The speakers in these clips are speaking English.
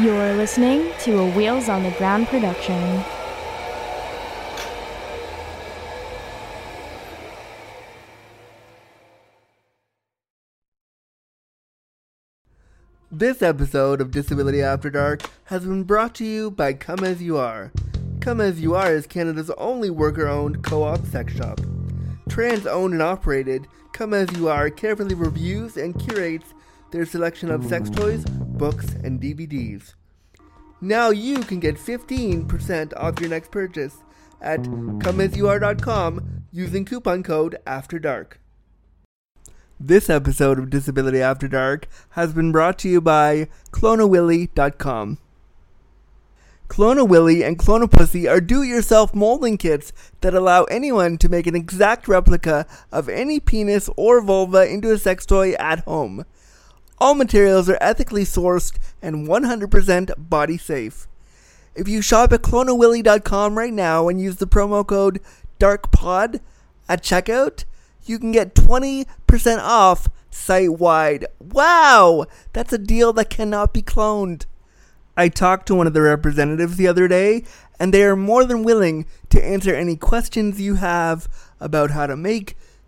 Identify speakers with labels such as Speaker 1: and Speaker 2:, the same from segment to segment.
Speaker 1: You're listening to a Wheels on the Ground production.
Speaker 2: This episode of Disability After Dark has been brought to you by Come As You Are. Come As You Are is Canada's only worker owned co op sex shop. Trans owned and operated, Come As You Are carefully reviews and curates their selection of sex toys, books, and DVDs. Now you can get 15% off your next purchase at comeasyouare.com using coupon code AFTER DARK. This episode of Disability After Dark has been brought to you by clonawilly.com. Clona Willy and Clona Pussy are do-it-yourself molding kits that allow anyone to make an exact replica of any penis or vulva into a sex toy at home. All materials are ethically sourced and 100% body safe. If you shop at clonawilly.com right now and use the promo code DARKPOD at checkout, you can get 20% off site wide. Wow! That's a deal that cannot be cloned. I talked to one of the representatives the other day, and they are more than willing to answer any questions you have about how to make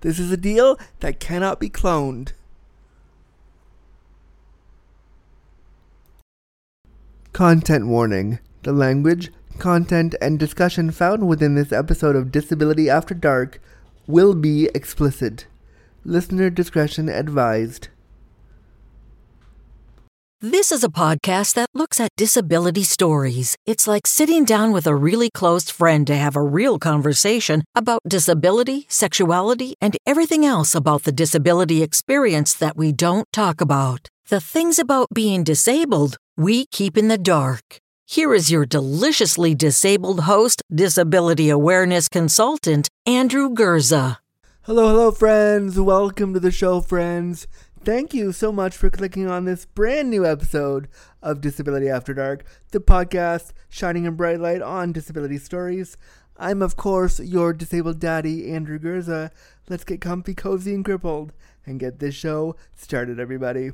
Speaker 2: this is a deal that cannot be cloned. Content warning. The language, content, and discussion found within this episode of Disability After Dark will be explicit. Listener discretion advised.
Speaker 3: This is a podcast that looks at disability stories. It's like sitting down with a really close friend to have a real conversation about disability, sexuality, and everything else about the disability experience that we don't talk about. The things about being disabled, we keep in the dark. Here is your deliciously disabled host, disability awareness consultant, Andrew Gurza.
Speaker 2: Hello, hello, friends. Welcome to the show, friends. Thank you so much for clicking on this brand new episode of Disability After Dark, the podcast shining a bright light on disability stories. I'm, of course, your disabled daddy, Andrew Gurza. Let's get comfy, cozy, and crippled and get this show started, everybody.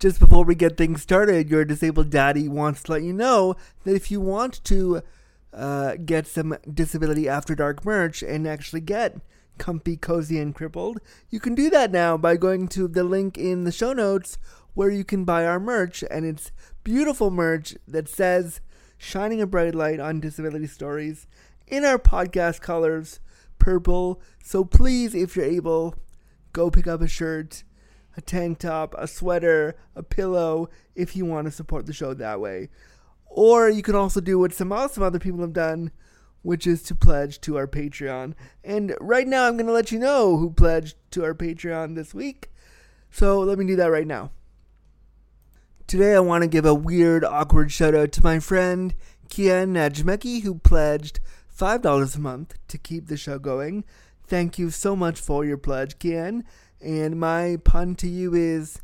Speaker 2: Just before we get things started, your disabled daddy wants to let you know that if you want to uh, get some Disability After Dark merch and actually get comfy, cozy, and crippled, you can do that now by going to the link in the show notes where you can buy our merch. And it's beautiful merch that says Shining a Bright Light on Disability Stories in our podcast colors, purple. So please, if you're able, go pick up a shirt, a tank top, a sweater, a pillow, if you want to support the show that way. Or you can also do what some awesome other people have done which is to pledge to our Patreon. And right now, I'm going to let you know who pledged to our Patreon this week. So let me do that right now. Today, I want to give a weird, awkward shout out to my friend Kian Najmeki, who pledged $5 a month to keep the show going. Thank you so much for your pledge, Kian. And my pun to you is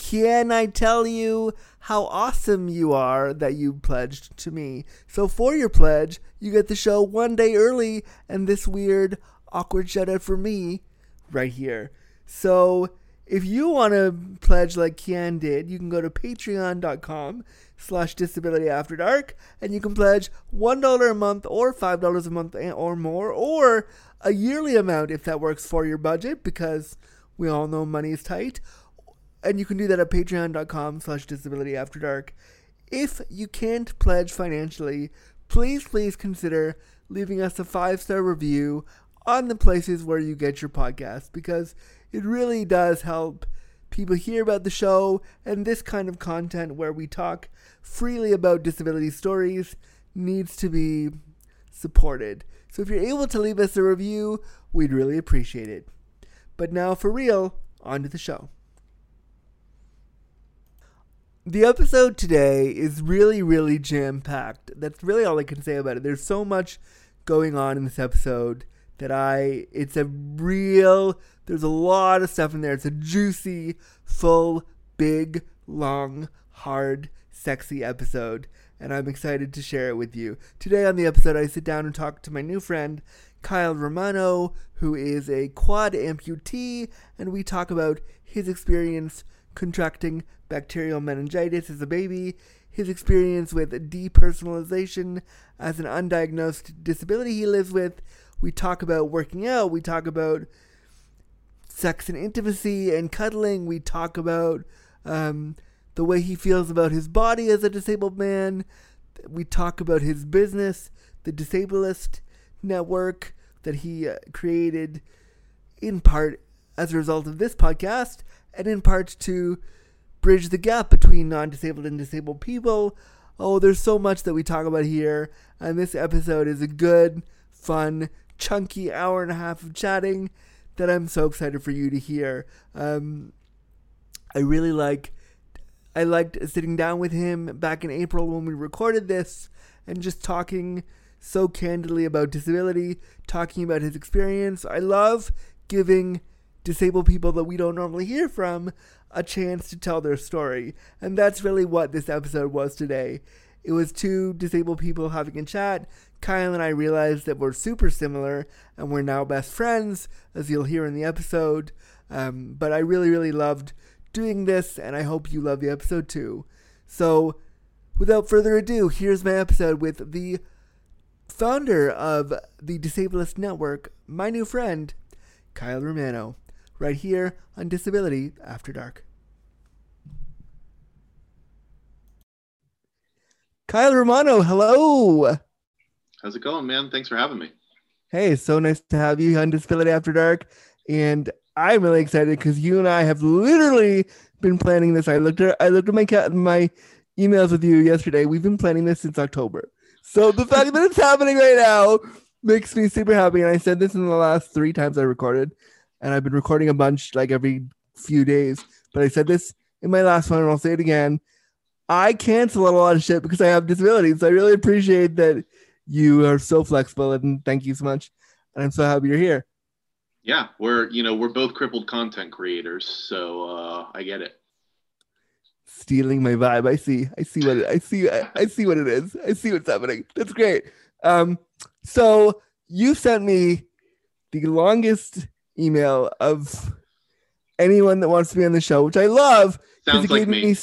Speaker 2: can I tell you how awesome you are that you pledged to me? So for your pledge, you get the show one day early and this weird, awkward shout out for me right here. So if you want to pledge like Kian did, you can go to patreon.com slash disability after dark and you can pledge $1 a month or $5 a month or more or a yearly amount if that works for your budget because we all know money is tight and you can do that at patreon.com slash disability after dark if you can't pledge financially please please consider leaving us a five star review on the places where you get your podcast because it really does help people hear about the show and this kind of content where we talk freely about disability stories needs to be supported. So if you're able to leave us a review we'd really appreciate it. But now for real on to the show the episode today is really, really jam packed. That's really all I can say about it. There's so much going on in this episode that I, it's a real, there's a lot of stuff in there. It's a juicy, full, big, long, hard, sexy episode. And I'm excited to share it with you. Today on the episode, I sit down and talk to my new friend, Kyle Romano, who is a quad amputee, and we talk about his experience contracting bacterial meningitis as a baby, his experience with depersonalization as an undiagnosed disability he lives with. We talk about working out, we talk about sex and intimacy and cuddling, we talk about um, the way he feels about his body as a disabled man. We talk about his business, the Disableist Network that he uh, created in part as a result of this podcast and in part to bridge the gap between non disabled and disabled people. Oh, there's so much that we talk about here, and this episode is a good, fun, chunky hour and a half of chatting that I'm so excited for you to hear. Um, I really like. I liked sitting down with him back in April when we recorded this and just talking so candidly about disability, talking about his experience. I love giving disabled people that we don't normally hear from a chance to tell their story. And that's really what this episode was today. It was two disabled people having a chat. Kyle and I realized that we're super similar and we're now best friends, as you'll hear in the episode. Um, but I really, really loved doing this, and I hope you love the episode too. So, without further ado, here's my episode with the founder of the Disableist Network, my new friend, Kyle Romano right here on Disability After Dark. Kyle Romano, hello.
Speaker 4: How's it going, man? Thanks for having me.
Speaker 2: Hey, so nice to have you on Disability After Dark. And I'm really excited because you and I have literally been planning this. I looked at I looked at my cat my emails with you yesterday. We've been planning this since October. So the fact that it's happening right now makes me super happy. And I said this in the last three times I recorded and I've been recording a bunch like every few days. But I said this in my last one, and I'll say it again. I cancel a lot of shit because I have disabilities. So I really appreciate that you are so flexible, and thank you so much. And I'm so happy you're here.
Speaker 4: Yeah, we're you know we're both crippled content creators, so uh, I get it.
Speaker 2: Stealing my vibe. I see. I see what it, I see. I, I see what it is. I see what's happening. That's great. Um, so you sent me the longest email of anyone that wants to be on the show, which I love.
Speaker 4: Sounds like me. me.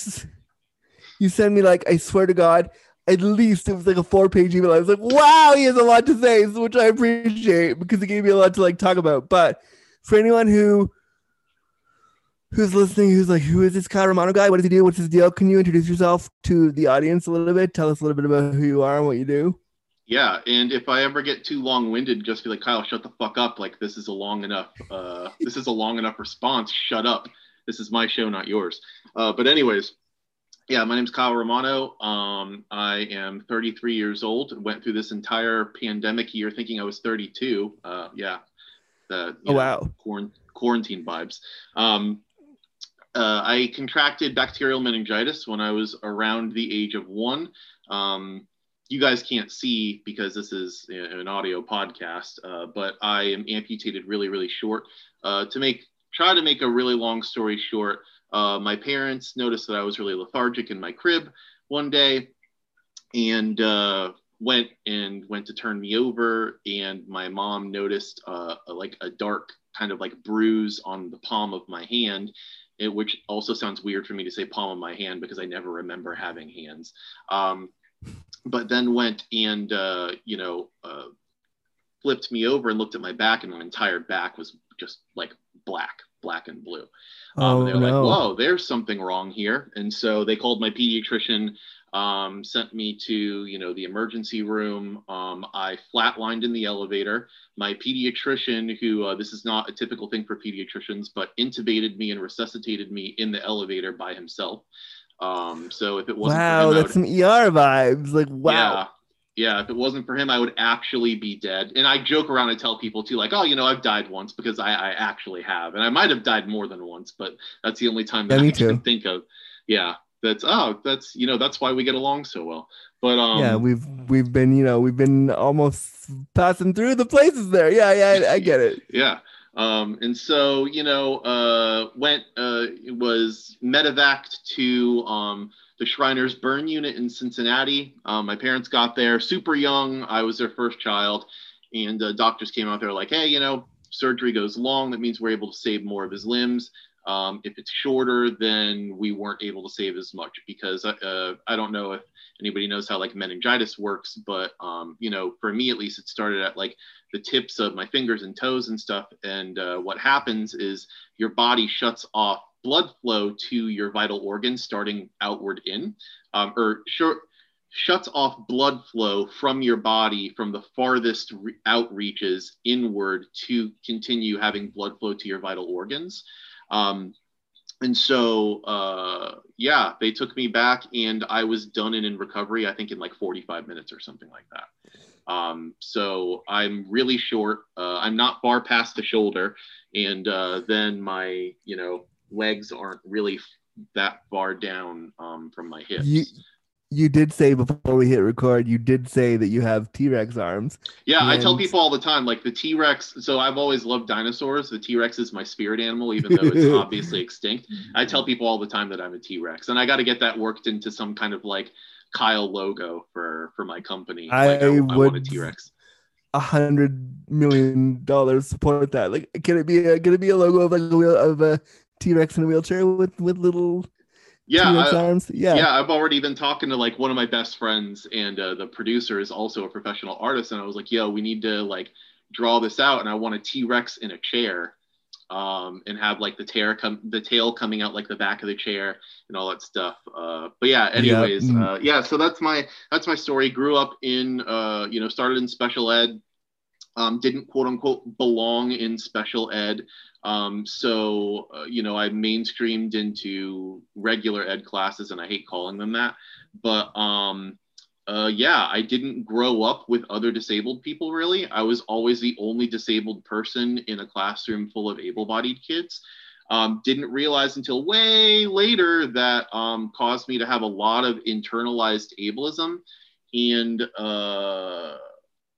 Speaker 2: You send me like, I swear to God, at least it was like a four page email. I was like, wow, he has a lot to say, which I appreciate because it gave me a lot to like talk about. But for anyone who who's listening, who's like, who is this Kyle Romano guy? What does he do? What's his deal? Can you introduce yourself to the audience a little bit? Tell us a little bit about who you are and what you do.
Speaker 4: Yeah, and if I ever get too long-winded, just be like, Kyle, shut the fuck up. Like this is a long enough. Uh, this is a long enough response. Shut up. This is my show, not yours. Uh, but anyways, yeah, my name's Kyle Romano. Um, I am 33 years old. Went through this entire pandemic year thinking I was 32. Uh, yeah, the
Speaker 2: oh, know, wow
Speaker 4: quarantine vibes. Um, uh, I contracted bacterial meningitis when I was around the age of one. Um, you guys can't see because this is an audio podcast, uh, but I am amputated really, really short. Uh, to make try to make a really long story short, uh, my parents noticed that I was really lethargic in my crib one day, and uh, went and went to turn me over, and my mom noticed uh, like a dark kind of like bruise on the palm of my hand. It, which also sounds weird for me to say palm of my hand because I never remember having hands. Um, but then went and uh, you know uh, flipped me over and looked at my back, and my entire back was just like black, black and blue. Um,
Speaker 2: oh,
Speaker 4: they were
Speaker 2: no.
Speaker 4: like, "Whoa, there's something wrong here." And so they called my pediatrician, um, sent me to you know the emergency room. Um, I flatlined in the elevator. My pediatrician, who uh, this is not a typical thing for pediatricians, but intubated me and resuscitated me in the elevator by himself. Um, so if it wasn't
Speaker 2: wow,
Speaker 4: him,
Speaker 2: that's
Speaker 4: would,
Speaker 2: some ER vibes. Like wow.
Speaker 4: Yeah, yeah, if it wasn't for him, I would actually be dead. And I joke around and tell people too, like, oh, you know, I've died once because I, I actually have, and I might have died more than once, but that's the only time that
Speaker 2: yeah,
Speaker 4: I can think of. Yeah, that's oh that's you know that's why we get along so well but um
Speaker 2: yeah, we've we've been you know we've been almost passing through the places there. Yeah, yeah, I, I get it.
Speaker 4: yeah um and so you know uh went uh was medevaced to um the Shriners burn unit in Cincinnati. Um, my parents got there super young. I was their first child, and uh, doctors came out there like, hey, you know, surgery goes long. That means we're able to save more of his limbs. Um, if it's shorter, then we weren't able to save as much because uh, I don't know if anybody knows how like meningitis works, but um, you know, for me at least, it started at like the tips of my fingers and toes and stuff. And uh, what happens is your body shuts off blood flow to your vital organs starting outward in, um, or short shuts off blood flow from your body from the farthest re- outreaches inward to continue having blood flow to your vital organs. Um, and so, uh, yeah, they took me back and I was done and in recovery, I think in like 45 minutes or something like that. Um, so I'm really short. Uh, I'm not far past the shoulder. And uh, then my, you know, legs aren't really that far down um, from my hips.
Speaker 2: You you did say before we hit record, you did say that you have T Rex arms.
Speaker 4: Yeah, and... I tell people all the time, like the T Rex. So I've always loved dinosaurs. The T Rex is my spirit animal, even though it's obviously extinct. I tell people all the time that I'm a T Rex, and I got to get that worked into some kind of like Kyle logo for for my company.
Speaker 2: I,
Speaker 4: like, I,
Speaker 2: would
Speaker 4: I want a T Rex.
Speaker 2: A hundred million dollars support that. Like, can it be a can it be a logo of like a wheel of a T Rex in a wheelchair with with little
Speaker 4: yeah, I, yeah, yeah. I've already been talking to like one of my best friends, and uh, the producer is also a professional artist. And I was like, "Yo, we need to like draw this out, and I want a T Rex in a chair, um, and have like the tail come the tail coming out like the back of the chair and all that stuff." Uh, but yeah, anyways, yeah. Uh, yeah. So that's my that's my story. Grew up in, uh, you know, started in special ed. Um, didn't quote unquote belong in special ed. Um, so, uh, you know, I mainstreamed into regular ed classes, and I hate calling them that. But um, uh, yeah, I didn't grow up with other disabled people really. I was always the only disabled person in a classroom full of able bodied kids. Um, didn't realize until way later that um, caused me to have a lot of internalized ableism. And uh,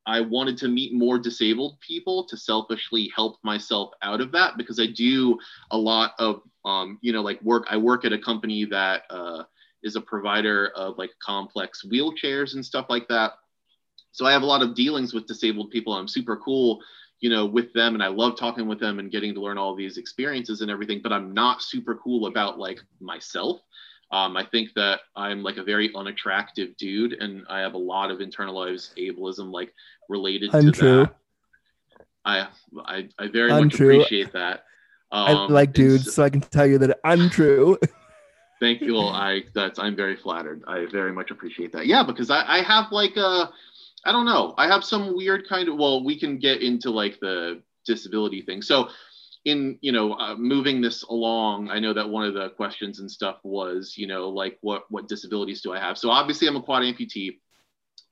Speaker 4: I wanted to meet more disabled people to selfishly help myself out of that because I do a lot of, um, you know, like work. I work at a company that uh, is a provider of like complex wheelchairs and stuff like that. So I have a lot of dealings with disabled people. I'm super cool, you know, with them, and I love talking with them and getting to learn all these experiences and everything. But I'm not super cool about like myself. Um, I think that I'm like a very unattractive dude, and I have a lot of internalized ableism, like related
Speaker 2: Untrue.
Speaker 4: to that. I I, I very Untrue. much appreciate that.
Speaker 2: Um, I like dudes, so, I can tell you that untrue.
Speaker 4: thank you. I that's I'm very flattered. I very much appreciate that. Yeah, because I, I have like a I don't know. I have some weird kind of well, we can get into like the disability thing. So in you know uh, moving this along i know that one of the questions and stuff was you know like what what disabilities do i have so obviously i'm a quad amputee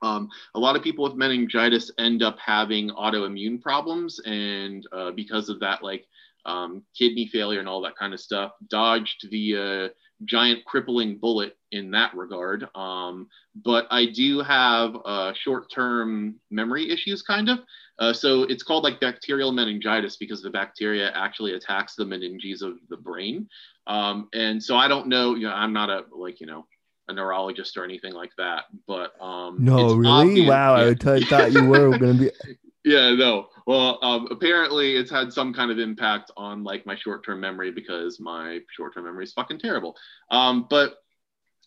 Speaker 4: um, a lot of people with meningitis end up having autoimmune problems and uh, because of that like um, kidney failure and all that kind of stuff dodged the uh, giant crippling bullet in that regard. Um, but I do have uh, short term memory issues, kind of. Uh, so it's called like bacterial meningitis because the bacteria actually attacks the meninges of the brain. Um, and so I don't know, you know, I'm not a like, you know, a neurologist or anything like that, but um,
Speaker 2: no, really? Obvious, wow. I t- thought you were going to be.
Speaker 4: yeah, no. Well, um, apparently it's had some kind of impact on like my short-term memory because my short-term memory is fucking terrible. Um, but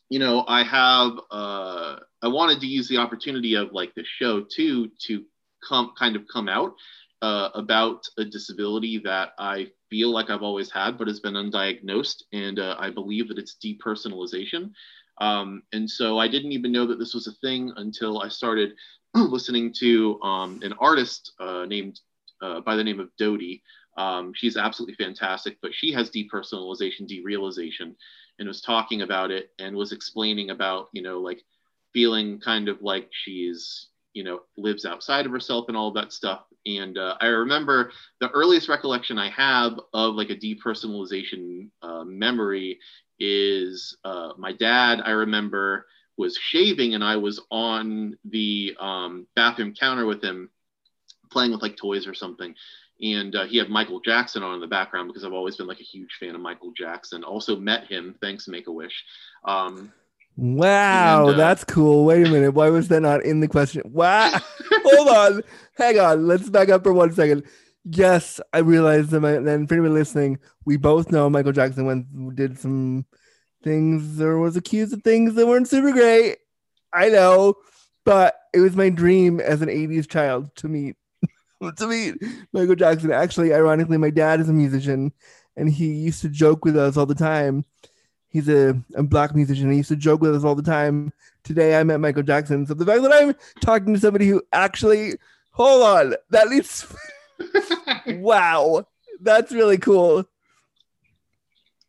Speaker 4: you know, I have uh, I wanted to use the opportunity of like the show too to come kind of come out uh, about a disability that I feel like I've always had, but has been undiagnosed, and uh, I believe that it's depersonalization. Um, and so I didn't even know that this was a thing until I started listening to um, an artist uh, named uh, by the name of Dodie. Um, she's absolutely fantastic, but she has depersonalization, derealization, and was talking about it and was explaining about, you know, like feeling kind of like she's, you know, lives outside of herself and all of that stuff. And uh, I remember the earliest recollection I have of like a depersonalization uh, memory is uh, my dad. I remember was shaving, and I was on the um, bathroom counter with him, playing with like toys or something. And uh, he had Michael Jackson on in the background because I've always been like a huge fan of Michael Jackson. Also met him, thanks Make a Wish. Um,
Speaker 2: Wow,
Speaker 4: And, uh,
Speaker 2: that's cool. Wait a minute. Why was that not in the question? Wow. Hold on. Hang on. Let's back up for one second. Yes, I realized that. My, then for anyone listening, we both know Michael Jackson went did some things or was accused of things that weren't super great. I know, but it was my dream as an '80s child to meet to meet Michael Jackson. Actually, ironically, my dad is a musician, and he used to joke with us all the time he's a, a black musician. He used to joke with us all the time. Today I met Michael Jackson. So the fact that I'm talking to somebody who actually hold on, that leads wow. That's really cool.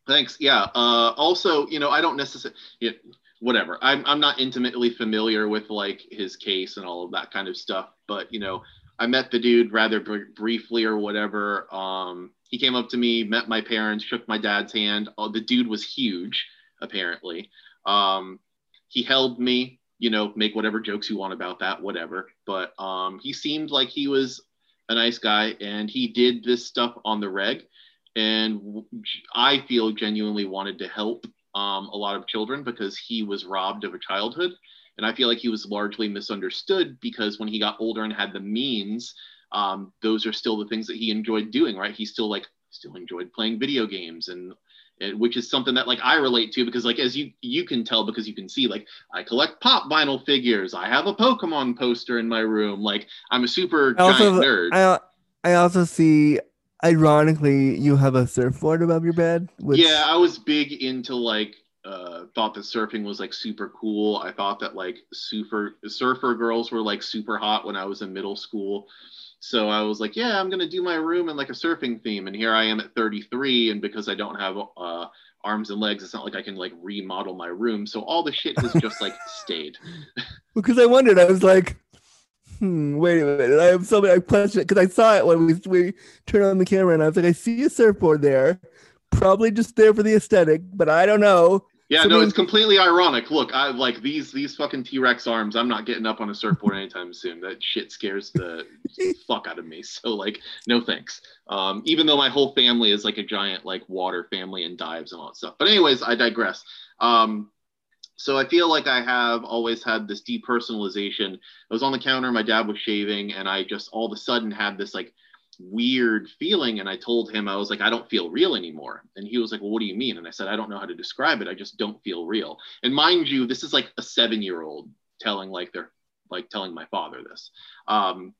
Speaker 4: Thanks. Yeah. Uh, also, you know, I don't necessarily, yeah, whatever. I'm, I'm not intimately familiar with like his case and all of that kind of stuff, but you know, I met the dude rather br- briefly or whatever. Um, he came up to me, met my parents, shook my dad's hand. Oh, the dude was huge, apparently. Um, he held me, you know, make whatever jokes you want about that, whatever. But um, he seemed like he was a nice guy, and he did this stuff on the reg and I feel genuinely wanted to help um, a lot of children because he was robbed of a childhood. And I feel like he was largely misunderstood because when he got older and had the means, um, those are still the things that he enjoyed doing, right? He still like still enjoyed playing video games and, and which is something that like I relate to because like as you you can tell because you can see like I collect pop vinyl figures. I have a Pokemon poster in my room. Like I'm a super
Speaker 2: I also,
Speaker 4: giant nerd.
Speaker 2: I, I also see, ironically, you have a surfboard above your bed. Which,
Speaker 4: yeah i was big into like uh thought that surfing was like super cool i thought that like super surfer girls were like super hot when i was in middle school so i was like yeah i'm gonna do my room in like a surfing theme and here i am at 33 and because i don't have uh arms and legs it's not like i can like remodel my room so all the shit has just like stayed
Speaker 2: because I wondered, I was like, hmm, wait a minute. I have so many it because I saw it when we we turned on the camera, and I was like, I see a surfboard there, probably just there for the aesthetic, but I don't know.
Speaker 4: Yeah
Speaker 2: So
Speaker 4: no
Speaker 2: we-
Speaker 4: it's completely ironic. Look i like these these fucking t-rex arms i'm not getting up on a surfboard anytime soon. That shit scares the fuck out of me. So like no thanks. Um even though my whole family is like a giant like water family and dives and all that stuff. But anyways i digress. Um so i feel like i have always had this depersonalization. I was on the counter my dad was shaving and i just all of a sudden had this like weird feeling. And i told him i was like i don't feel real anymore. And he was like well what do you mean? And i said i don't know how to describe it. I just don't feel real. And mind you this is like a seven year old telling like they're like telling my father this. Um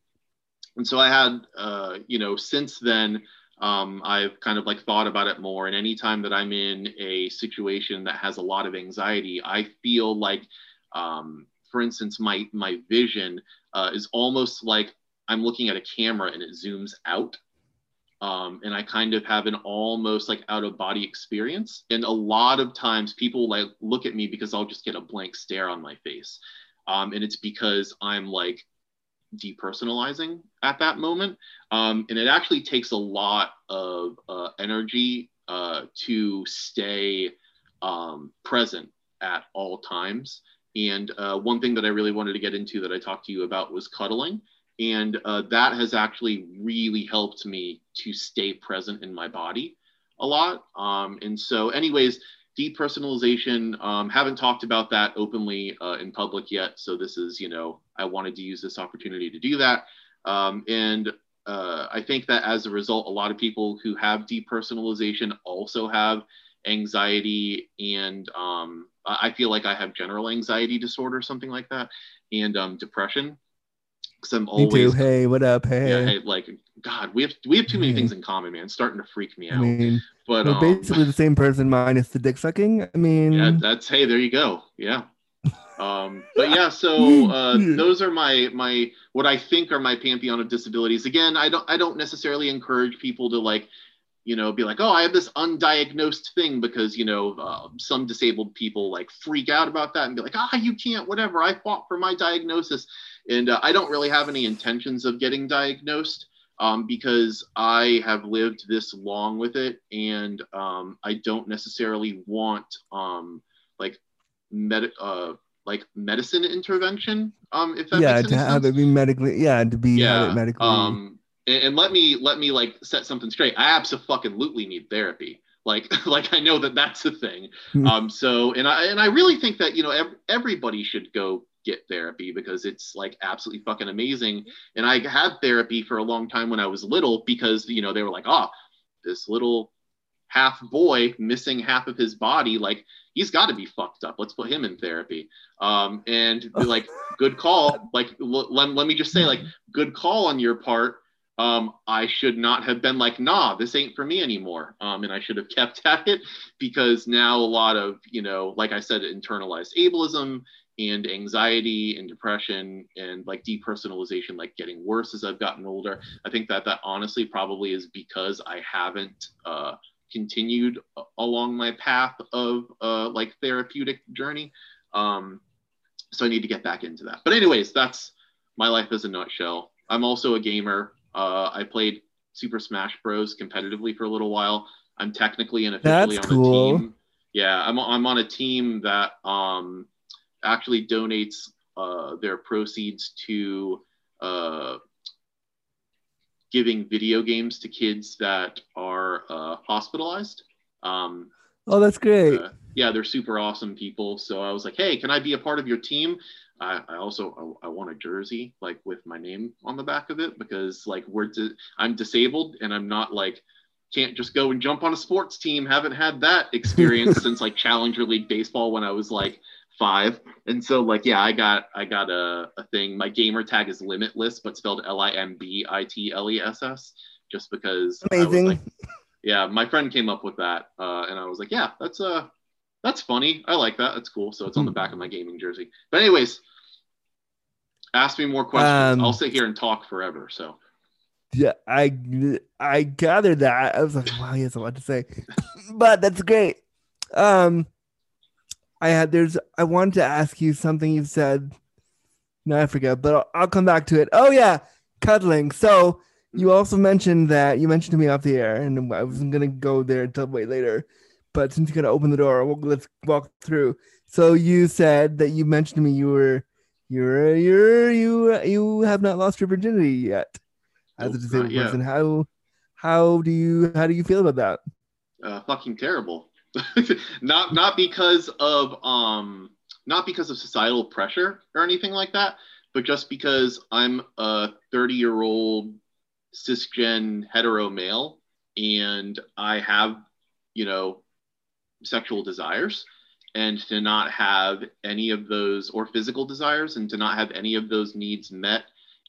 Speaker 4: and so i had uh you know since then um, I've kind of like thought about it more. And anytime that I'm in a situation that has a lot of anxiety, I feel like, um, for instance, my my vision uh, is almost like I'm looking at a camera and it zooms out. Um, and I kind of have an almost like out of body experience. And a lot of times people like look at me because I'll just get a blank stare on my face. Um, and it's because I'm like depersonalizing at that moment. Um, and it actually takes a lot of uh, energy uh, to stay um, present at all times. And uh, one thing that I really wanted to get into that I talked to you about was cuddling. And uh, that has actually really helped me to stay present in my body a lot. Um, and so, anyways, depersonalization, um, haven't talked about that openly uh, in public yet. So, this is, you know, I wanted to use this opportunity to do that. Um, and uh, I think that as a result, a lot of people who have depersonalization also have anxiety and um, I feel like I have general anxiety disorder, something like that, and um, depression. Because I'm always.
Speaker 2: Hey, what up? Hey.
Speaker 4: yeah, hey, like God, we have we have too many
Speaker 2: Hey.
Speaker 4: things in common, man. It's starting to freak me
Speaker 2: I
Speaker 4: out.
Speaker 2: mean,
Speaker 4: but
Speaker 2: we're
Speaker 4: um,
Speaker 2: basically the same person minus the dick sucking. I mean,
Speaker 4: yeah, that's hey, there you go. Yeah. Um, but yeah, so uh, those are my my what I think are my pantheon of disabilities. Again, I don't I don't necessarily encourage people to like, you know, be like, oh, I have this undiagnosed thing because you know uh, some disabled people like freak out about that and be like, ah, you can't, whatever. I fought for my diagnosis, and uh, I don't really have any intentions of getting diagnosed. um, because I have lived this long with it, and um, I don't necessarily want um, like med- uh, like medicine intervention. Um, if that
Speaker 2: yeah,
Speaker 4: makes
Speaker 2: to have
Speaker 4: sense.
Speaker 2: it be medically, yeah, to be it medically.
Speaker 4: Um, and, and let me let me like set something straight. I absolutely need therapy. Like like I know that that's a thing.
Speaker 2: Hmm.
Speaker 4: Um, so and I and I really think that you know ev- everybody should go get therapy because it's like absolutely fucking amazing. And I had therapy for a long time when I was little because you know they were like, oh, this little half boy missing half of his body, like he's got to be fucked up. Let's put him in therapy. Um, and like, good call. Like, l- let, let me just say, like, good call on your part. Um, I should not have been like, nah, this ain't for me anymore. Um, and I should have kept at it because now a lot of, you know, like I said, internalized ableism and anxiety and depression and like depersonalization, like getting worse as I've gotten older. I think that that honestly probably is because I haven't, uh, continued along my path of uh, like therapeutic journey. Um, so I need to get back into that. But anyways, that's my life as a nutshell. I'm also a gamer. Uh, I played Super Smash Bros. competitively for a little while. I'm technically and officially
Speaker 2: That's
Speaker 4: on
Speaker 2: cool.
Speaker 4: a team. Yeah, I'm, I'm on a team that um, actually donates uh, their proceeds to uh, giving video games to kids that are uh, hospitalized. Um,
Speaker 2: oh, that's great.
Speaker 4: uh, yeah, they're super awesome people. So I was like, hey, can I be a part of your team? I, I also I, I want a jersey like with my name on the back of it because like we're di- I'm disabled and I'm not like can't just go and jump on a sports team. Haven't had that experience since like Challenger League baseball when I was like five. And so like yeah, I got I got a, a thing. My gamer tag is limitless, but spelled L I M B I T L E S S, just because
Speaker 2: Amazing.
Speaker 4: like, yeah, my friend came up with that, uh, and I was like, yeah, that's uh that's funny. I like that. That's cool. So it's on the back of my gaming jersey. But anyways, ask me more questions.
Speaker 2: Um,
Speaker 4: I'll sit here and talk forever. So
Speaker 2: Yeah, I I gathered that. I was like, wow, he has a lot to say, but that's great. Um, I had there's I wanted to ask you something you said. No, I forget, but I'll, I'll come back to it. Oh yeah, cuddling. So you also mentioned that you mentioned to me off the air, and I wasn't gonna go there until way later. But since you're gonna open the door, we'll, let's walk through. So you said that you mentioned to me you were you're you're you you have not lost your virginity yet as a disabled person. How how do you how do you feel about that?
Speaker 4: uh, fucking terrible. not not because of um not because of societal pressure or anything like that, but just because I'm a 30 year old cisgen hetero male and I have you know sexual desires and to not have any of those or physical desires and to not have any of those needs met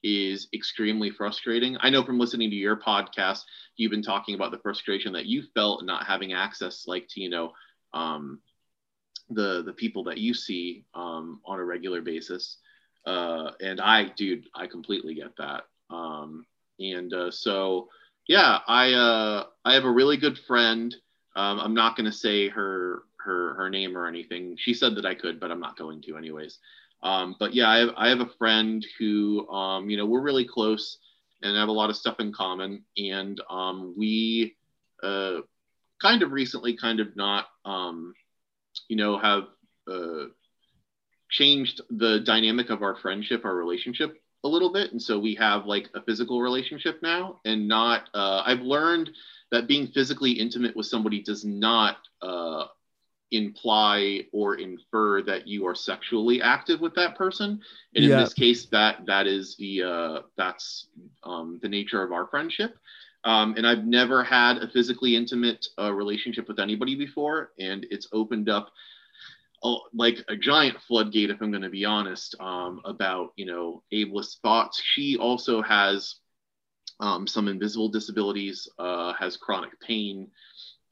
Speaker 4: is extremely frustrating. I know from listening to your podcast you've been talking about the frustration that you felt not having access like to you know um, the the people that you see um, on a regular basis. Uh, and i dude i completely get that. Um, and uh, so yeah i uh, i have a really good friend. Um, i'm not going to say her her her name or anything. She said that i could but i'm not going to anyways um, but yeah I have, I have a friend who um, you know we're really close and have a lot of stuff in common. And um, we uh, kind of recently, kind of not, um, you know, have uh, changed the dynamic of our friendship, our relationship a little bit. And so we have like a physical relationship now, and not. Uh, I've learned that being physically intimate with somebody does not uh, imply or infer that you are sexually active with that person. And
Speaker 2: Yeah.
Speaker 4: in this case that that is the uh, that's um, the nature of our friendship. Um, and i've never had a physically intimate uh, relationship with anybody before. And it's opened up oh, like a giant floodgate if i'm going to be honest um, about you know ableist thoughts. She also has um, some invisible disabilities uh, has chronic pain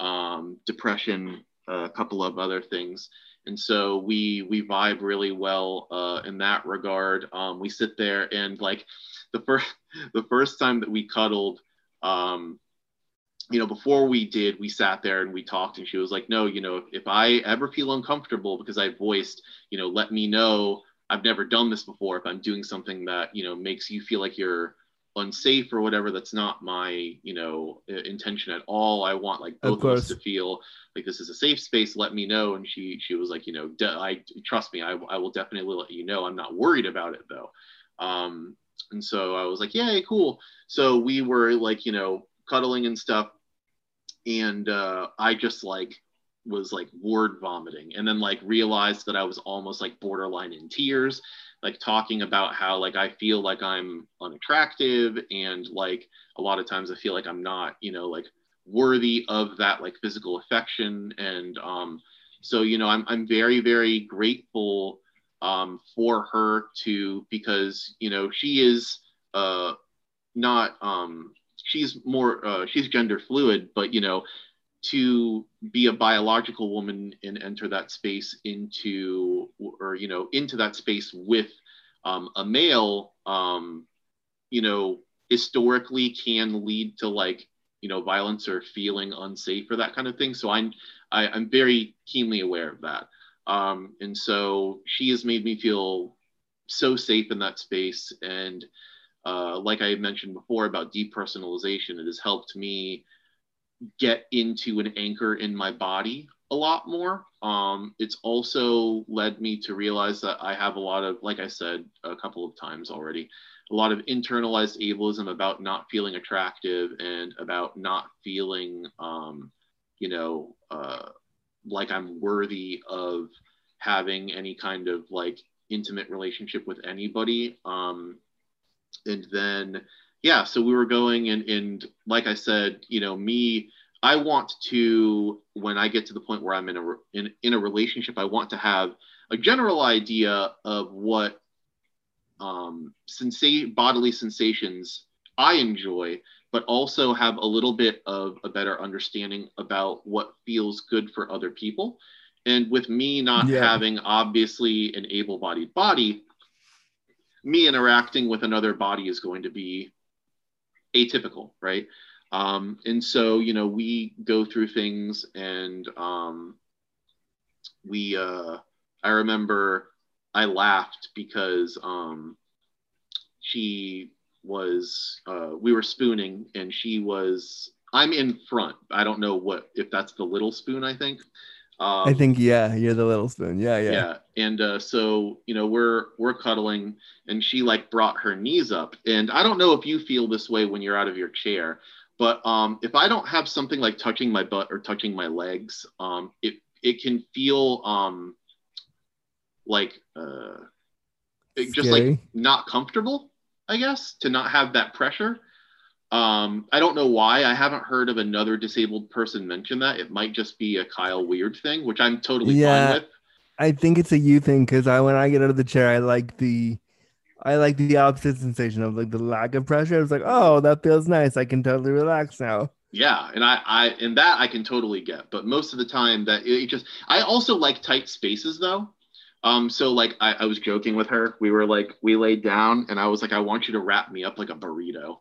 Speaker 4: um, depression a couple of other things. And so we we vibe really well uh, in that regard. Um, we sit there and like the first the first time that we cuddled um, you know before we did we sat there and we talked and she was like no you know if, if i ever feel uncomfortable because i voiced you know let me know. I've never done this before. If i'm doing something that you know makes you feel like you're unsafe or whatever that's not my you know intention at all. I want like both of, us to feel like this is a safe space let me know. And she she was like you know i trust me I, I will definitely let you know. I'm not worried about it though. Um and so i was like yeah cool. So we were like you know cuddling and stuff. And uh i just like was like word vomiting and then like realized that i was almost like borderline in tears like talking about how like I feel like I'm unattractive and like a lot of times I feel like I'm not, you know, like worthy of that like physical affection. And um so you know I'm I'm very very grateful um for her to because you know she is uh not um she's more uh she's gender fluid but you know to be a biological woman and enter that space into or you know into that space with um, a male um, you know historically can lead to like you know violence or feeling unsafe or that kind of thing. So i'm I, i'm very keenly aware of that. Um, and so she has made me feel so safe in that space. And uh, like i mentioned before about depersonalization it has helped me get into an anchor in my body a lot more. Um, it's also led me to realize that I have a lot of, like I said a couple of times already, a lot of internalized ableism about not feeling attractive and about not feeling, um, you know, uh, like I'm worthy of having any kind of like intimate relationship with anybody. Um, and then, yeah, so we were going and, and like I said, you know, me, I want to when I get to the point where I'm in a in, in a relationship, I want to have a general idea of what um, sensa- bodily sensations I enjoy, but also have a little bit of a better understanding about what feels good for other people. And with me not
Speaker 2: Yeah.
Speaker 4: having obviously an able-bodied body, me interacting with another body is going to be atypical, right? Um, and so, you know, we go through things and um, we, uh, I remember I laughed because um, she was, uh, we were spooning and she was, I'm in front. I don't know what, if that's the little spoon, I think. Um,
Speaker 2: I think yeah, you're the little spoon. Yeah, yeah.
Speaker 4: yeah and uh, so you know we're we're cuddling and she like brought her knees up and i don't know if you feel this way when you're out of your chair but um, if i don't have something like touching my butt or touching my legs um, it it can feel um, like uh, just like not comfortable i guess to not have that pressure um, I don't know why. I haven't heard of another disabled person mention that. It might just be a Kyle Weird thing, which I'm totally
Speaker 2: Yeah.
Speaker 4: fine with.
Speaker 2: I think it's a you thing because I when I get out of the chair, I like the I like the opposite sensation of like the lack of pressure. It's like, oh, that feels nice. I can totally relax now.
Speaker 4: Yeah, and I, I, and that I can totally get. But most of the time, that it just, I also like tight spaces though. Um, so like I, I was joking with her. We were like, we laid down, and I was like, I want you to wrap me up like a burrito,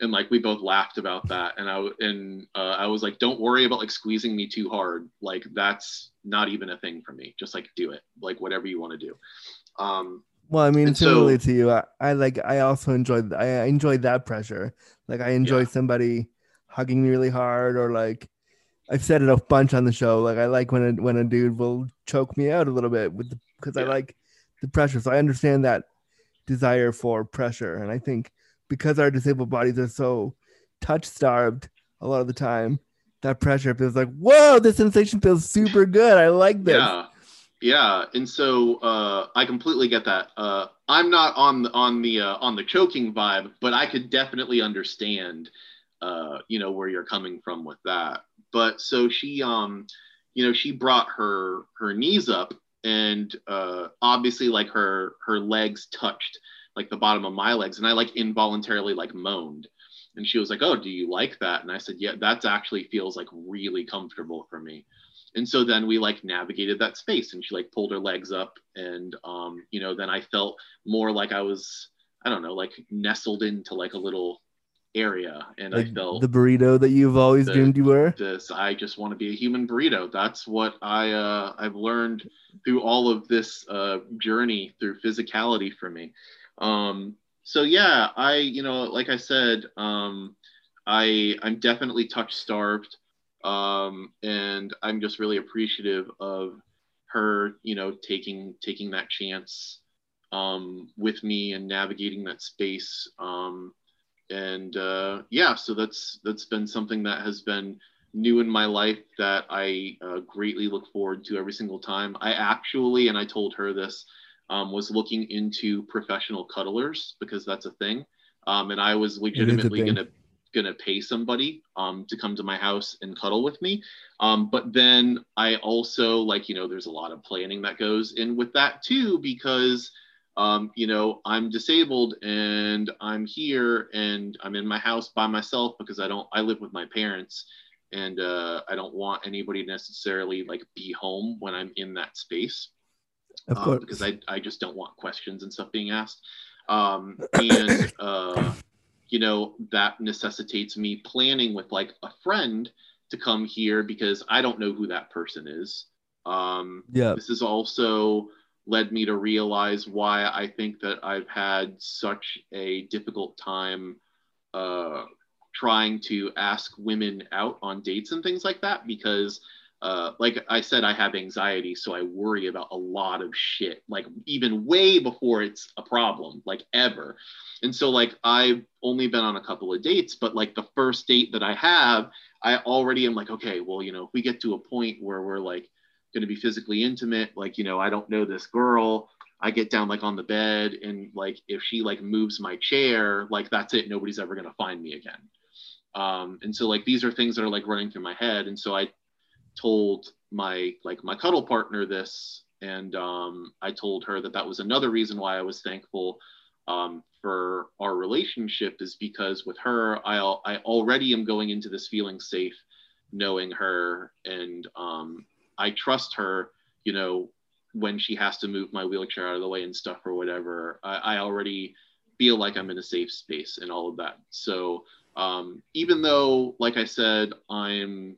Speaker 4: and like we both laughed about that. And I, and uh, I was like, don't worry about like squeezing me too hard. Like that's not even a thing for me. Just like do it, like whatever you want to do. Um,
Speaker 2: Well, I mean,
Speaker 4: And so-
Speaker 2: similarly to you, I, I like I also enjoy I enjoy that pressure. Like I enjoy
Speaker 4: Yeah.
Speaker 2: somebody hugging me really hard, or like I've said it a bunch on the show. Like I like when a when a dude will choke me out a little bit with because I like the pressure. So I understand that desire for pressure, and I think because our disabled bodies are so touch starved a lot of the time, that pressure feels like whoa, this sensation feels super good. I like this.
Speaker 4: Yeah, yeah, and so uh, I completely get that. Uh, I'm not on the on the uh, on the choking vibe, but I could definitely understand, uh, you know, where you're coming from with that. But so she, um, you know, she brought her her knees up, and uh, obviously, like her her legs touched like the bottom of my legs, and I like involuntarily like moaned. And she was like, "Oh, do you like that?" And I said, "Yeah, that's actually feels like really comfortable for me." and so then we like navigated that space and she like pulled her legs up and um you know then i felt more like i was i don't know like nestled into like a little area and
Speaker 2: Like
Speaker 4: i felt
Speaker 2: the burrito that you've always
Speaker 4: the-
Speaker 2: dreamed you were.
Speaker 4: this i just want to be a human burrito that's what i uh i've learned through all of this uh journey through physicality for me um so yeah, I you know like I said, um, I I'm definitely touch starved, um, and I'm just really appreciative of her you know taking taking that chance um, with me and navigating that space. Um, and uh, yeah, so that's that's been something that has been new in my life that I uh, greatly look forward to every single time. I actually, and I told her this, um, was looking into professional cuddlers because that's a thing. Um, and I was legitimately gonna gonna pay somebody um, to come to my house and cuddle with me. Um, but then I also like you know there's a lot of planning that goes in with that too because um, you know, I'm disabled and I'm here and I'm in my house by myself because I don't, I live with my parents and uh, I don't want anybody to necessarily like be home when I'm in that space.
Speaker 2: Of course.
Speaker 4: Um, because I, I just don't want questions and stuff being asked. Um, and, uh, you know, that necessitates me planning with like a friend to come here because I don't know who that person is. Um,
Speaker 2: yeah.
Speaker 4: This has also, led me to realize why I think that I've had such a difficult time uh, trying to ask women out on dates and things like that because uh, like I said, I have anxiety, so I worry about a lot of shit, like even way before it's a problem, like ever. And so, like, I've only been on a couple of dates, but like the first date that I have, I already am like, okay, well, you know, if we get to a point where we're like going to be physically intimate like you know i don't know this girl i get down like on the bed and like if she like moves my chair like that's it nobody's ever going to find me again um, and so like these are things that are like running through my head and so i told my like my cuddle partner this and um, i told her that that was another reason why i was thankful um, for our relationship is because with her i i already am going into this feeling safe knowing her and um, I trust her, you know, when she has to move my wheelchair out of the way and stuff or whatever. I, I already feel like I'm in a safe space and all of that. So um, even though, like I said, I'm,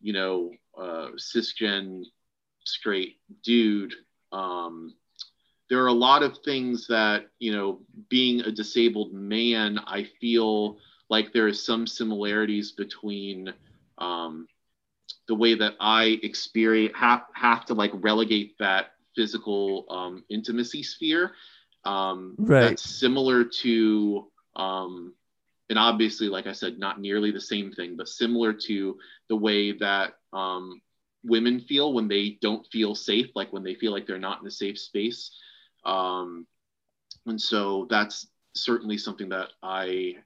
Speaker 4: you know, uh, cisgen straight dude, um, there are a lot of things that, you know, being a disabled man, I feel like there is some similarities between um, the way that I experience have have to like relegate that physical um, intimacy sphere. Um,
Speaker 2: right.
Speaker 4: That's similar to, um, and obviously, like I said, not nearly the same thing, but similar to the way that um, women feel when they don't feel safe, like when they feel like they're not in a safe space. Um, and so that's certainly something that I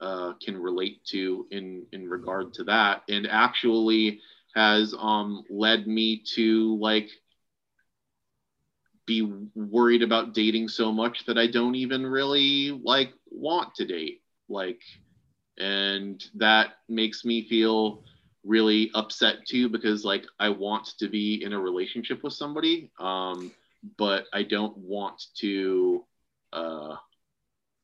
Speaker 4: uh, can relate to in in regard to that. And actually, has um, led me to like be worried about dating so much that I don't even really like want to date. Like, and that makes me feel really upset too because like I want to be in a relationship with somebody, um, but I don't want to uh,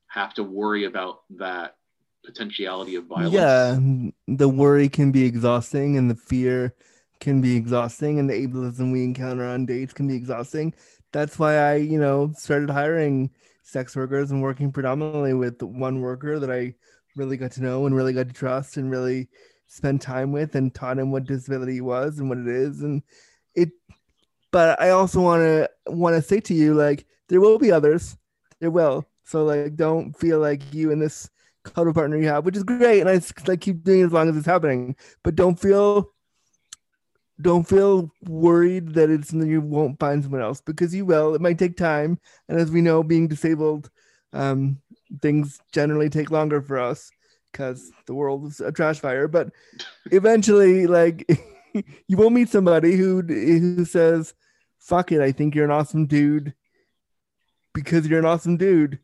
Speaker 4: have to worry about that potentiality of violence.
Speaker 2: Yeah, the worry can be exhausting, and the fear can be exhausting, and the ableism we encounter on dates can be exhausting. That's why I, you know, started hiring sex workers and working predominantly with one worker that I really got to know and really got to trust and really spend time with and taught him what disability was and what it is and it but I also want to want to say to you like there will be others there will so like don't feel like you and this cuddle partner you have, which is great, and I like keep doing it as long as it's happening. But don't feel don't feel worried that it's you won't find someone else because you will. It might take time, and as we know, being disabled, um, things generally take longer for us because the world is a trash fire. But eventually, like you will meet somebody who who says, "Fuck it, I think you're an awesome dude." Because you're an awesome dude,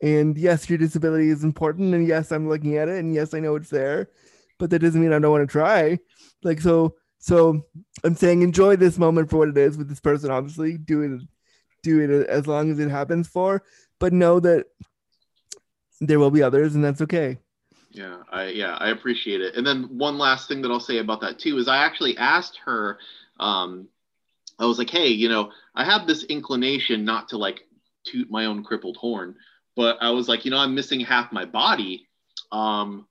Speaker 2: and yes, your disability is important. And yes, I'm looking at it. And yes, I know it's there. But that doesn't mean I don't want to try. Like, so, so I'm saying enjoy this moment for what it is with this person. Obviously, do it, do it as long as it happens for. But know that there will be others, and that's okay.
Speaker 4: Yeah, I yeah, I appreciate it. And then one last thing that I'll say about that too is I actually asked her, um, I was like, hey, you know, I have this inclination not to like toot my own crippled horn, but I was like, you know, I'm missing half my body. Um,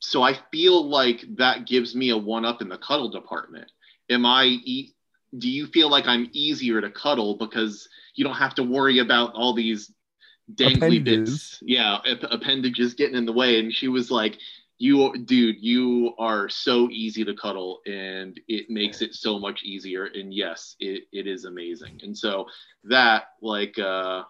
Speaker 4: so I feel like that gives me a one up in the cuddle department. Am I? E- do you feel like I'm easier to cuddle because you don't have to worry about all these dangly
Speaker 2: Appendages.
Speaker 4: bits? Yeah, ap- appendages getting in the way. And she was like, "You, dude, you are so easy to cuddle, and it makes it so much easier." And yes, it, it is amazing. And so that, like, uh,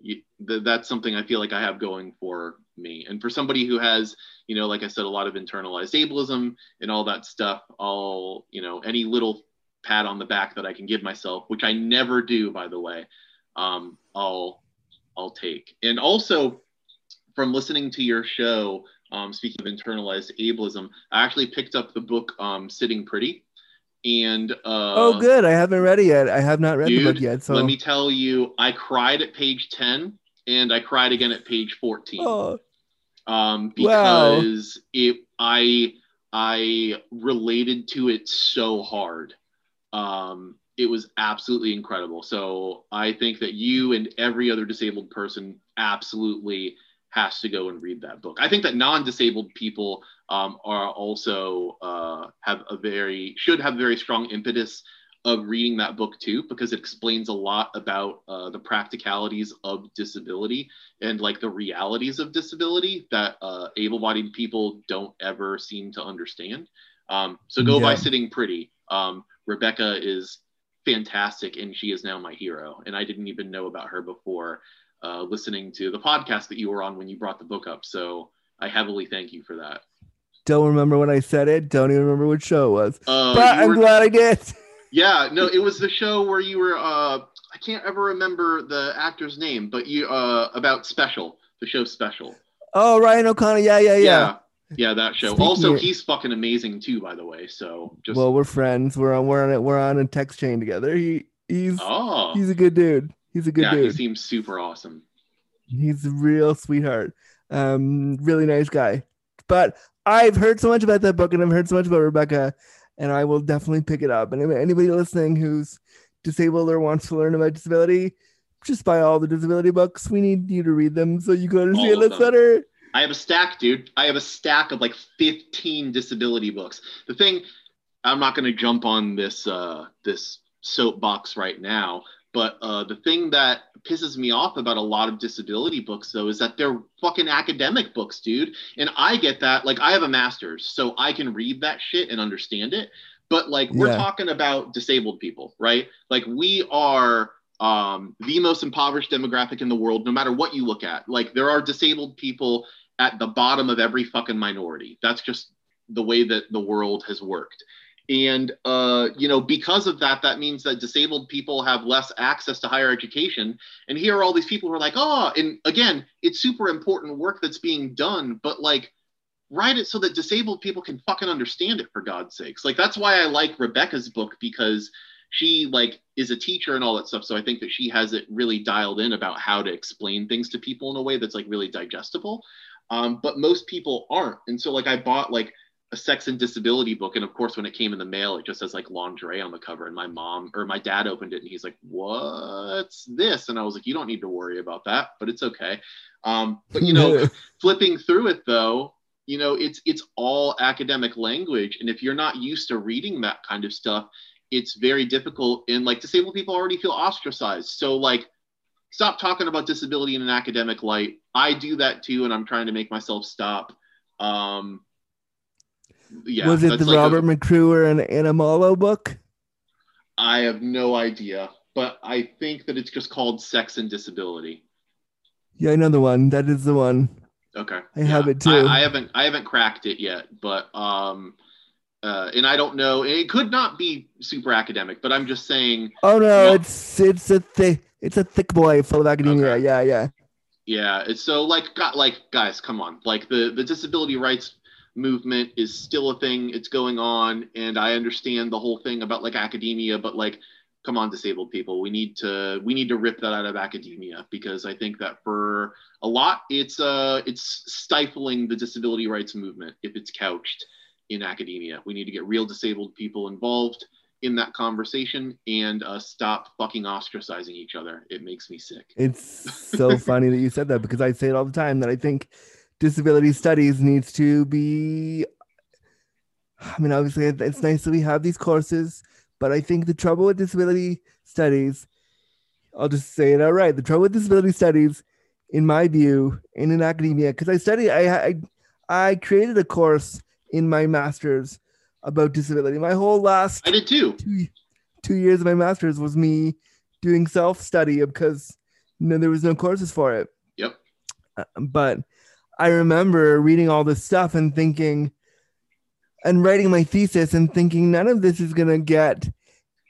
Speaker 4: you, th- that's something I feel like I have going for me. And for somebody who has, you know, like I said, a lot of internalized ableism and all that stuff, I'll, you know, any little pat on the back that I can give myself, which I never do, by the way, um, I'll, I'll take. And also, from listening to your show, um, speaking of internalized ableism, I actually picked up the book um, "Sitting Pretty," and uh,
Speaker 2: oh, good. I haven't read it yet. I have not read the book yet. So
Speaker 4: let me tell you, I cried at page 10 and I cried again at page 14.
Speaker 2: Oh,
Speaker 4: um,
Speaker 2: Wow.
Speaker 4: because it I I related to it so hard. Um, it was absolutely incredible. So I think that you and every other disabled person absolutely has to go and read that book. I think that non-disabled people um, are also uh, have a very should have a very strong impetus of reading that book too because it explains a lot about uh, the practicalities of disability and like the realities of disability that uh, able-bodied people don't ever seem to understand. Um, so go by sitting pretty. Um, Rebecca is fantastic, and she is now my hero. And I didn't even know about her before uh, listening to the podcast that you were on when you brought the book up. So I heavily thank you for that.
Speaker 2: don't remember when I said it. Don't even remember what show it was.
Speaker 4: Uh,
Speaker 2: but I'm
Speaker 4: were-
Speaker 2: glad I did.
Speaker 4: Yeah, no, it was the show where you were. Uh, I can't ever remember the actor's name, but you uh, about Special, the show Special.
Speaker 2: Oh, Ryan O'Connell. Yeah, yeah, yeah.
Speaker 4: yeah, yeah, that show.
Speaker 2: Speaking
Speaker 4: also,
Speaker 2: of-
Speaker 4: he's fucking amazing too, by the way. So just
Speaker 2: Well, we're friends. We're on. We're on it. We're on a text chain together. He he's
Speaker 4: oh,
Speaker 2: he's a good dude. He's a good
Speaker 4: yeah, he seems super awesome.
Speaker 2: He's a real sweetheart. Um, really nice guy. But I've heard so much about that book, and I've heard so much about Rebecca, and I will definitely pick it up. And anybody listening who's disabled or wants to learn about disability, just buy all the disability books. We need you to read them so you can understand us better.
Speaker 4: I have a stack, dude. I have a stack of like 15 disability books. The thing, I'm not going to jump on this uh, this soapbox right now, but uh, the thing that pisses me off about a lot of disability books, though, is that they're fucking academic books, dude. And I get that. Like, I have a master's, so I can read that shit and understand it. But like, we're
Speaker 2: Yeah.
Speaker 4: talking about disabled people, right? Like, we are um, the most impoverished demographic in the world, no matter what you look at. Like, there are disabled people at the bottom of every fucking minority. That's just the way that the world has worked. And uh, you know, because of that, that means that disabled people have less access to higher education. And here are all these people who are like, oh, and again, it's super important work that's being done, but like write it so that disabled people can fucking understand it for God's sakes. Like that's why I like Rebecca's book because she like is a teacher and all that stuff. So I think that she has it really dialed in about how to explain things to people in a way that's like really digestible. Um, but most people aren't. And so like I bought like a sex and disability book, and of course when it came in the mail, it just says like lingerie on the cover. And my mom or my dad opened it and he's like, "What's this?" And I was like, "You don't need to worry about that, but it's okay." Um, but you know, flipping through it though, you know, it's it's all academic language, and if you're not used to reading that kind of stuff, it's very difficult. And like disabled people already feel ostracized, so like stop talking about disability in an academic light. I do that too, and I'm trying to make myself stop. Um, yeah,
Speaker 2: was it the
Speaker 4: like a-
Speaker 2: Robert McRuer and Anna Mollow book?
Speaker 4: I have no idea, but I think that it's just called Sex and Disability.
Speaker 2: Yeah, I know the one. That is the one.
Speaker 4: Okay,
Speaker 2: I have it too.
Speaker 4: I, I haven't I haven't cracked it yet, but um, uh, and I don't know. It could not be super academic, but I'm just saying.
Speaker 2: Oh no,
Speaker 4: No.
Speaker 2: it's it's a thick it's a thick boy full of academia.
Speaker 4: Okay.
Speaker 2: Yeah, yeah.
Speaker 4: Yeah, it's so like got like guys, come on. Like the the disability rights movement is still a thing. It's going on and I understand the whole thing about like academia, but like come on disabled people, we need to we need to rip that out of academia because I think that for a lot it's uh it's stifling the disability rights movement if it's couched in academia. We need to get real disabled people involved in that conversation and uh, stop fucking ostracizing each other. It makes me sick.
Speaker 2: It's so funny that you said that because I say it all the time that I think disability studies needs to be. I mean, obviously, it's nice that we have these courses, but I think the trouble with disability studies, I'll just say it outright. The trouble with disability studies, in my view, and in academia, because I studied, I, I I created a course in my master's about disability. My whole last
Speaker 4: I did too.
Speaker 2: two, two years of my master's was me doing self study because you know, there was no courses for it.
Speaker 4: Yep.
Speaker 2: Uh, but I remember reading all this stuff and thinking, and writing my thesis and thinking none of this is going to get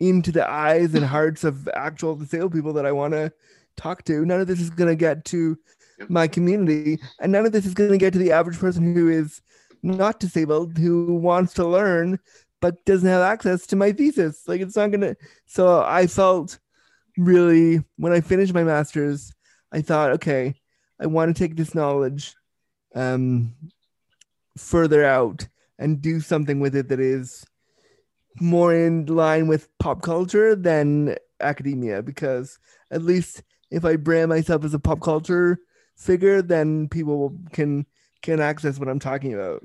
Speaker 2: into the eyes and hearts of actual disabled people that I want to talk to. None of this is going to get to
Speaker 4: Yep.
Speaker 2: my community, and none of this is going to get to the average person who is not disabled, who wants to learn but doesn't have access to my thesis. Like it's not to. So I felt really when I finished my master's, I thought, okay, I want to take this knowledge um, further out and do something with it that is more in line with pop culture than academia because at least if I brand myself as a pop culture figure, then people can can access what I'm talking about.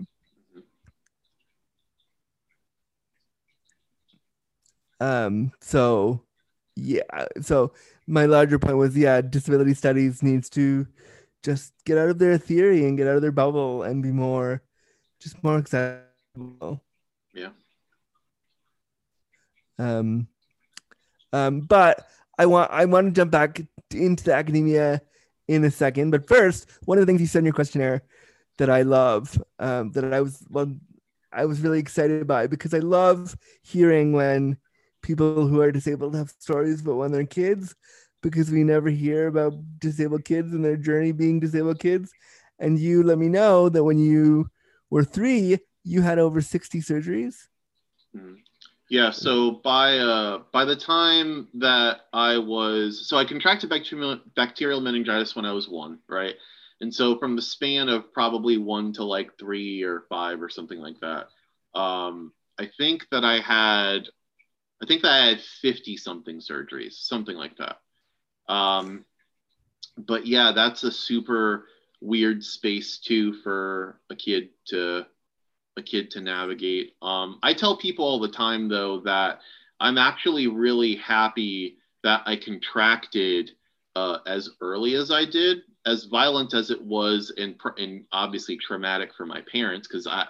Speaker 2: Um. So, yeah. So my larger point was, yeah, disability studies needs to just get out of their theory and get out of their bubble and be more, just more accessible.
Speaker 4: Yeah.
Speaker 2: Um, um, but I want I want to jump back into the academia in a second. But first, one of the things you said in your questionnaire that I love, um, that I was I was really excited by because I love hearing when people who are disabled have stories about when they're kids because we never hear about disabled kids and their journey being disabled kids. And you let me know that when you were three, you had over 60 surgeries.
Speaker 4: Mhm. Yeah, so by uh, by the time that I was, so I contracted bacterial bacterial meningitis when I was one, right? And so from the span of probably one to like three or five or something like that, um, I think that I had, I think that I had fifty something surgeries, something like that. Um, but yeah, that's a super weird space too for a kid to a kid to navigate. Um, I tell people all the time, though, that I'm actually really happy that I contracted uh, as early as I did, as violent as it was, and, and obviously traumatic for my parents, because I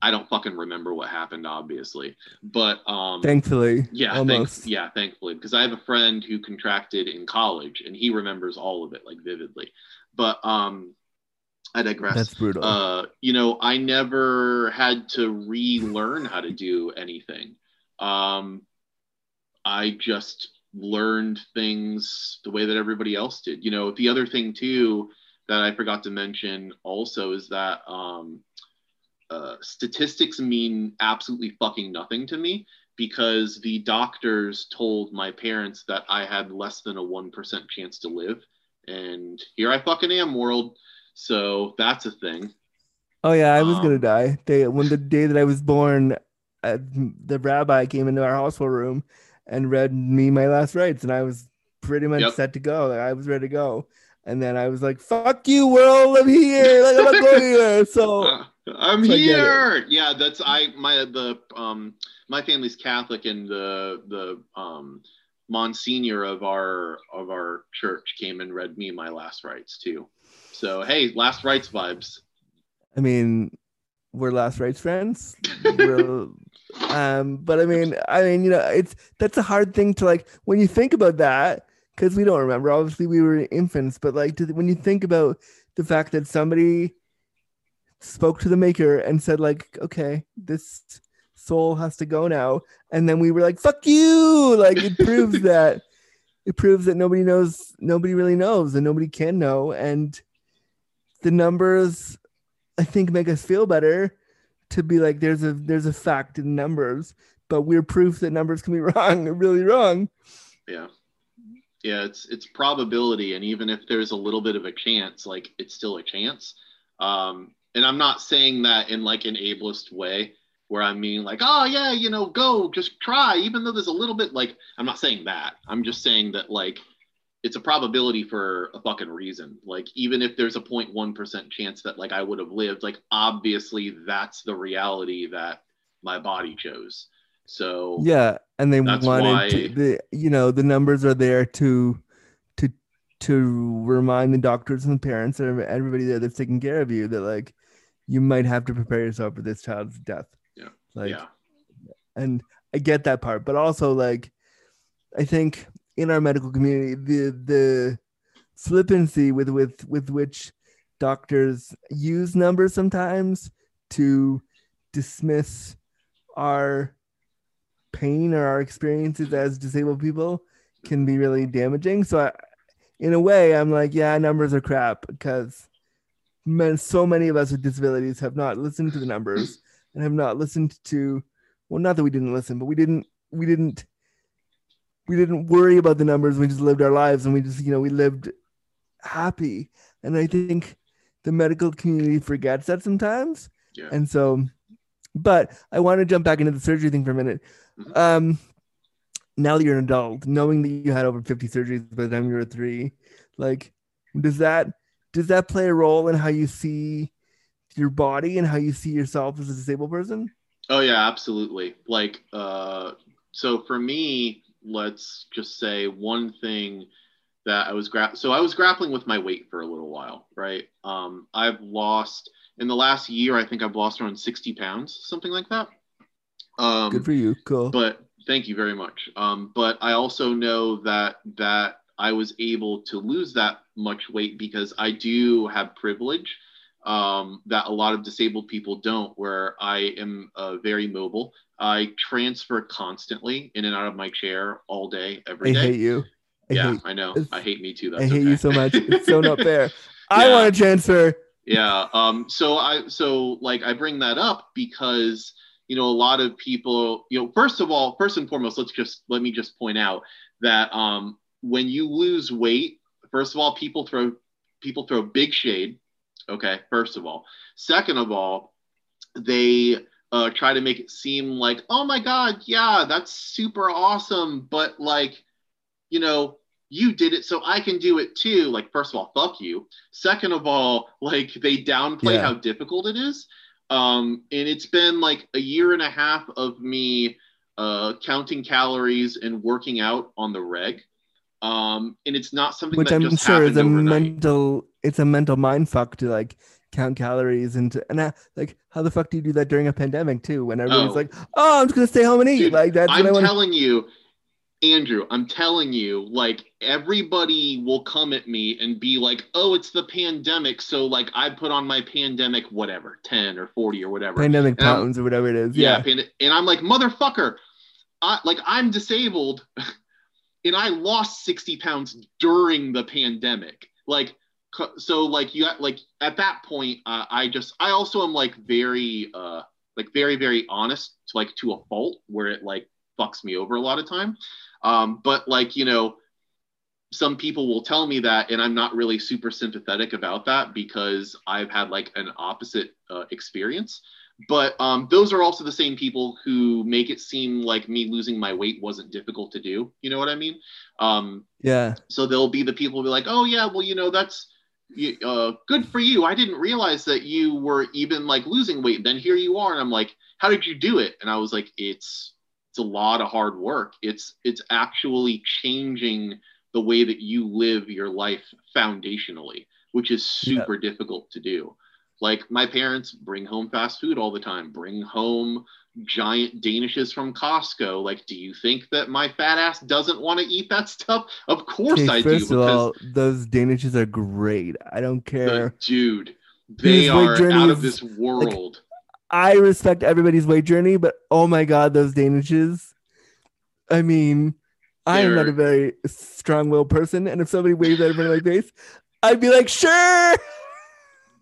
Speaker 4: I don't fucking remember what happened, obviously. But um,
Speaker 2: Thankfully,
Speaker 4: yeah,
Speaker 2: almost.
Speaker 4: thanks, yeah, thankfully, because I have a friend who contracted in college, and he remembers all of it like vividly. But um, I digress
Speaker 2: That's brutal.
Speaker 4: uh, you know, I never had to relearn how to do anything. Um, I just learned things the way that everybody else did. You know, the other thing too that I forgot to mention also is that um, uh, statistics mean absolutely fucking nothing to me because the doctors told my parents that I had less than a 1% chance to live. And here I fucking am, world. So that's a thing.
Speaker 2: Oh yeah, I was gonna
Speaker 4: Um,
Speaker 2: die. They when the day that I was born, uh, the rabbi came into our hospital room and read me my last rites, and I was pretty much
Speaker 4: Yep.
Speaker 2: set to go. Like, I was ready to go, and then I was like, "Fuck you, world! I'm here. Like I'm not going anywhere." So
Speaker 4: Uh, I'm
Speaker 2: So I get it.
Speaker 4: here. Yeah, that's I my the um my family's Catholic and the the um Monsignor of our of our church came and read me my last rites too. So hey, last rites vibes.
Speaker 2: I mean, we're last rites friends. Um, but I mean, I mean, you know, it's that's a hard thing to like when you think about that because we don't remember. Obviously, we were infants, but like to, when you think about the fact that somebody spoke to the maker and said, like, okay, this soul has to go now, and then we were like, fuck you, like it proves that it proves that nobody knows, nobody really knows, and nobody can know, and the numbers I think make us feel better to be like there's a there's a fact in numbers, but we're proof that numbers can be wrong, really wrong.
Speaker 4: Yeah. Yeah, it's it's probability and even if there's a little bit of a chance, like it's still a chance. Um and I'm not saying that in like an ableist way. where I mean like, oh yeah, you know, go, just try, even though there's a little bit like I'm not saying that. I'm just saying that like it's a probability for a fucking reason. Like even if there's a 0.1% chance that like I would have lived, like obviously that's the reality that my body chose. So
Speaker 2: Yeah, and they wanted
Speaker 4: why-
Speaker 2: to, the you know the numbers are there to to to remind the doctors and the parents and everybody there that's taking care of you that like you might have to prepare yourself for this child's death.
Speaker 4: Yeah.
Speaker 2: Like
Speaker 4: yeah.
Speaker 2: and I get that part, but also like I think in our medical community, the the flippancy with with with which doctors use numbers sometimes to dismiss our pain or our experiences as disabled people can be really damaging. So I, in a way, I'm like, yeah, numbers are crap because man, so many of us with disabilities have not listened to the numbers and have not listened to well not that we didn't listen but we didn't we didn't we didn't worry about the numbers we just lived our lives and we just you know we lived happy and i think the medical community forgets that sometimes
Speaker 4: Yeah.
Speaker 2: and so but i want to jump back into the surgery thing for a minute
Speaker 4: Mhm.
Speaker 2: um now that you're an adult knowing that you had over 50 surgeries by the time you were three like does that does that play a role in how you see your body and how you see yourself as a disabled person
Speaker 4: Oh yeah, absolutely. Like uh so for me, let's just say one thing that I was gra- so I was grappling with my weight for a little while, right? Um I've lost in the last year I think I've lost around 60 pounds, something like that. Um
Speaker 2: good for you cool
Speaker 4: but thank you very much. Um, but I also know that that I was able to lose that much weight because I do have privilege um, that a lot of disabled people don't, where I am uh, very mobile. I transfer constantly in and out of my chair all day, every
Speaker 2: i
Speaker 4: day.
Speaker 2: hate you i
Speaker 4: yeah,
Speaker 2: hate
Speaker 4: I know. I hate me too. That's
Speaker 2: i hate
Speaker 4: okay.
Speaker 2: you so much it's so not fair i want to transfer
Speaker 4: yeah um so i so like i bring that up because you know a lot of people you know first of all first and foremost let's just let me just point out that um when you lose weight first of all people throw people throw big shade okay first of all. Second of all they uh, try to make it seem like oh my god yeah that's super awesome but like you know you did it so i can do it too. Like first of all fuck you. Second of all like they downplay
Speaker 2: Yeah.
Speaker 4: how difficult it is. Um and it's been like a year and a half of me uh counting calories and working out on the reg um and it's not something
Speaker 2: which
Speaker 4: that
Speaker 2: i'm
Speaker 4: just
Speaker 2: sure is a
Speaker 4: overnight.
Speaker 2: mental it's a mental mind fuck to like count calories and to, and I, like how the fuck do you do that during a pandemic too when everybody's
Speaker 4: Oh.
Speaker 2: like oh i'm just gonna stay home and eat
Speaker 4: Dude,
Speaker 2: like that's
Speaker 4: I'm
Speaker 2: what i
Speaker 4: telling you, Andrew, I'm telling you, like everybody will come at me and be like, "Oh, it's the pandemic, so like I put on my pandemic whatever, 10 or 40 or whatever."
Speaker 2: pandemic pounds or whatever it is
Speaker 4: yeah,
Speaker 2: yeah,
Speaker 4: and I'm like, "Motherfucker, I like I'm disabled and I lost 60 pounds during the pandemic." Like so like you like at that point uh, I just I also am like very uh like very very honest like to a fault where it like fucks me over a lot of time um but like you know some people will tell me that and i'm not really super sympathetic about that because i've had like an opposite uh, experience but um, those are also the same people who make it seem like me losing my weight wasn't difficult to do you know what i mean um,
Speaker 2: yeah
Speaker 4: so they'll be the people who be like, oh yeah, well you know that's uh, good for you. I didn't realize that you were even like losing weight. Then here you are, and I'm like, how did you do it? And I was like, it's it's a lot of hard work. It's it's actually changing the way that you live your life foundationally, which is
Speaker 2: Yeah.
Speaker 4: super difficult to do. Like my parents bring home fast food all the time, bring home giant danishes from Costco. Like, do you think that my fat ass doesn't want to eat that stuff? Of course
Speaker 2: Okay,
Speaker 4: I do.
Speaker 2: first of all those danishes are great i don't care
Speaker 4: dude, they
Speaker 2: weight
Speaker 4: are out of this world.
Speaker 2: i respect everybody's weight journey but oh my god those danishes i mean i am not a very strong-willed person and if somebody that in front of my face i'd be like sure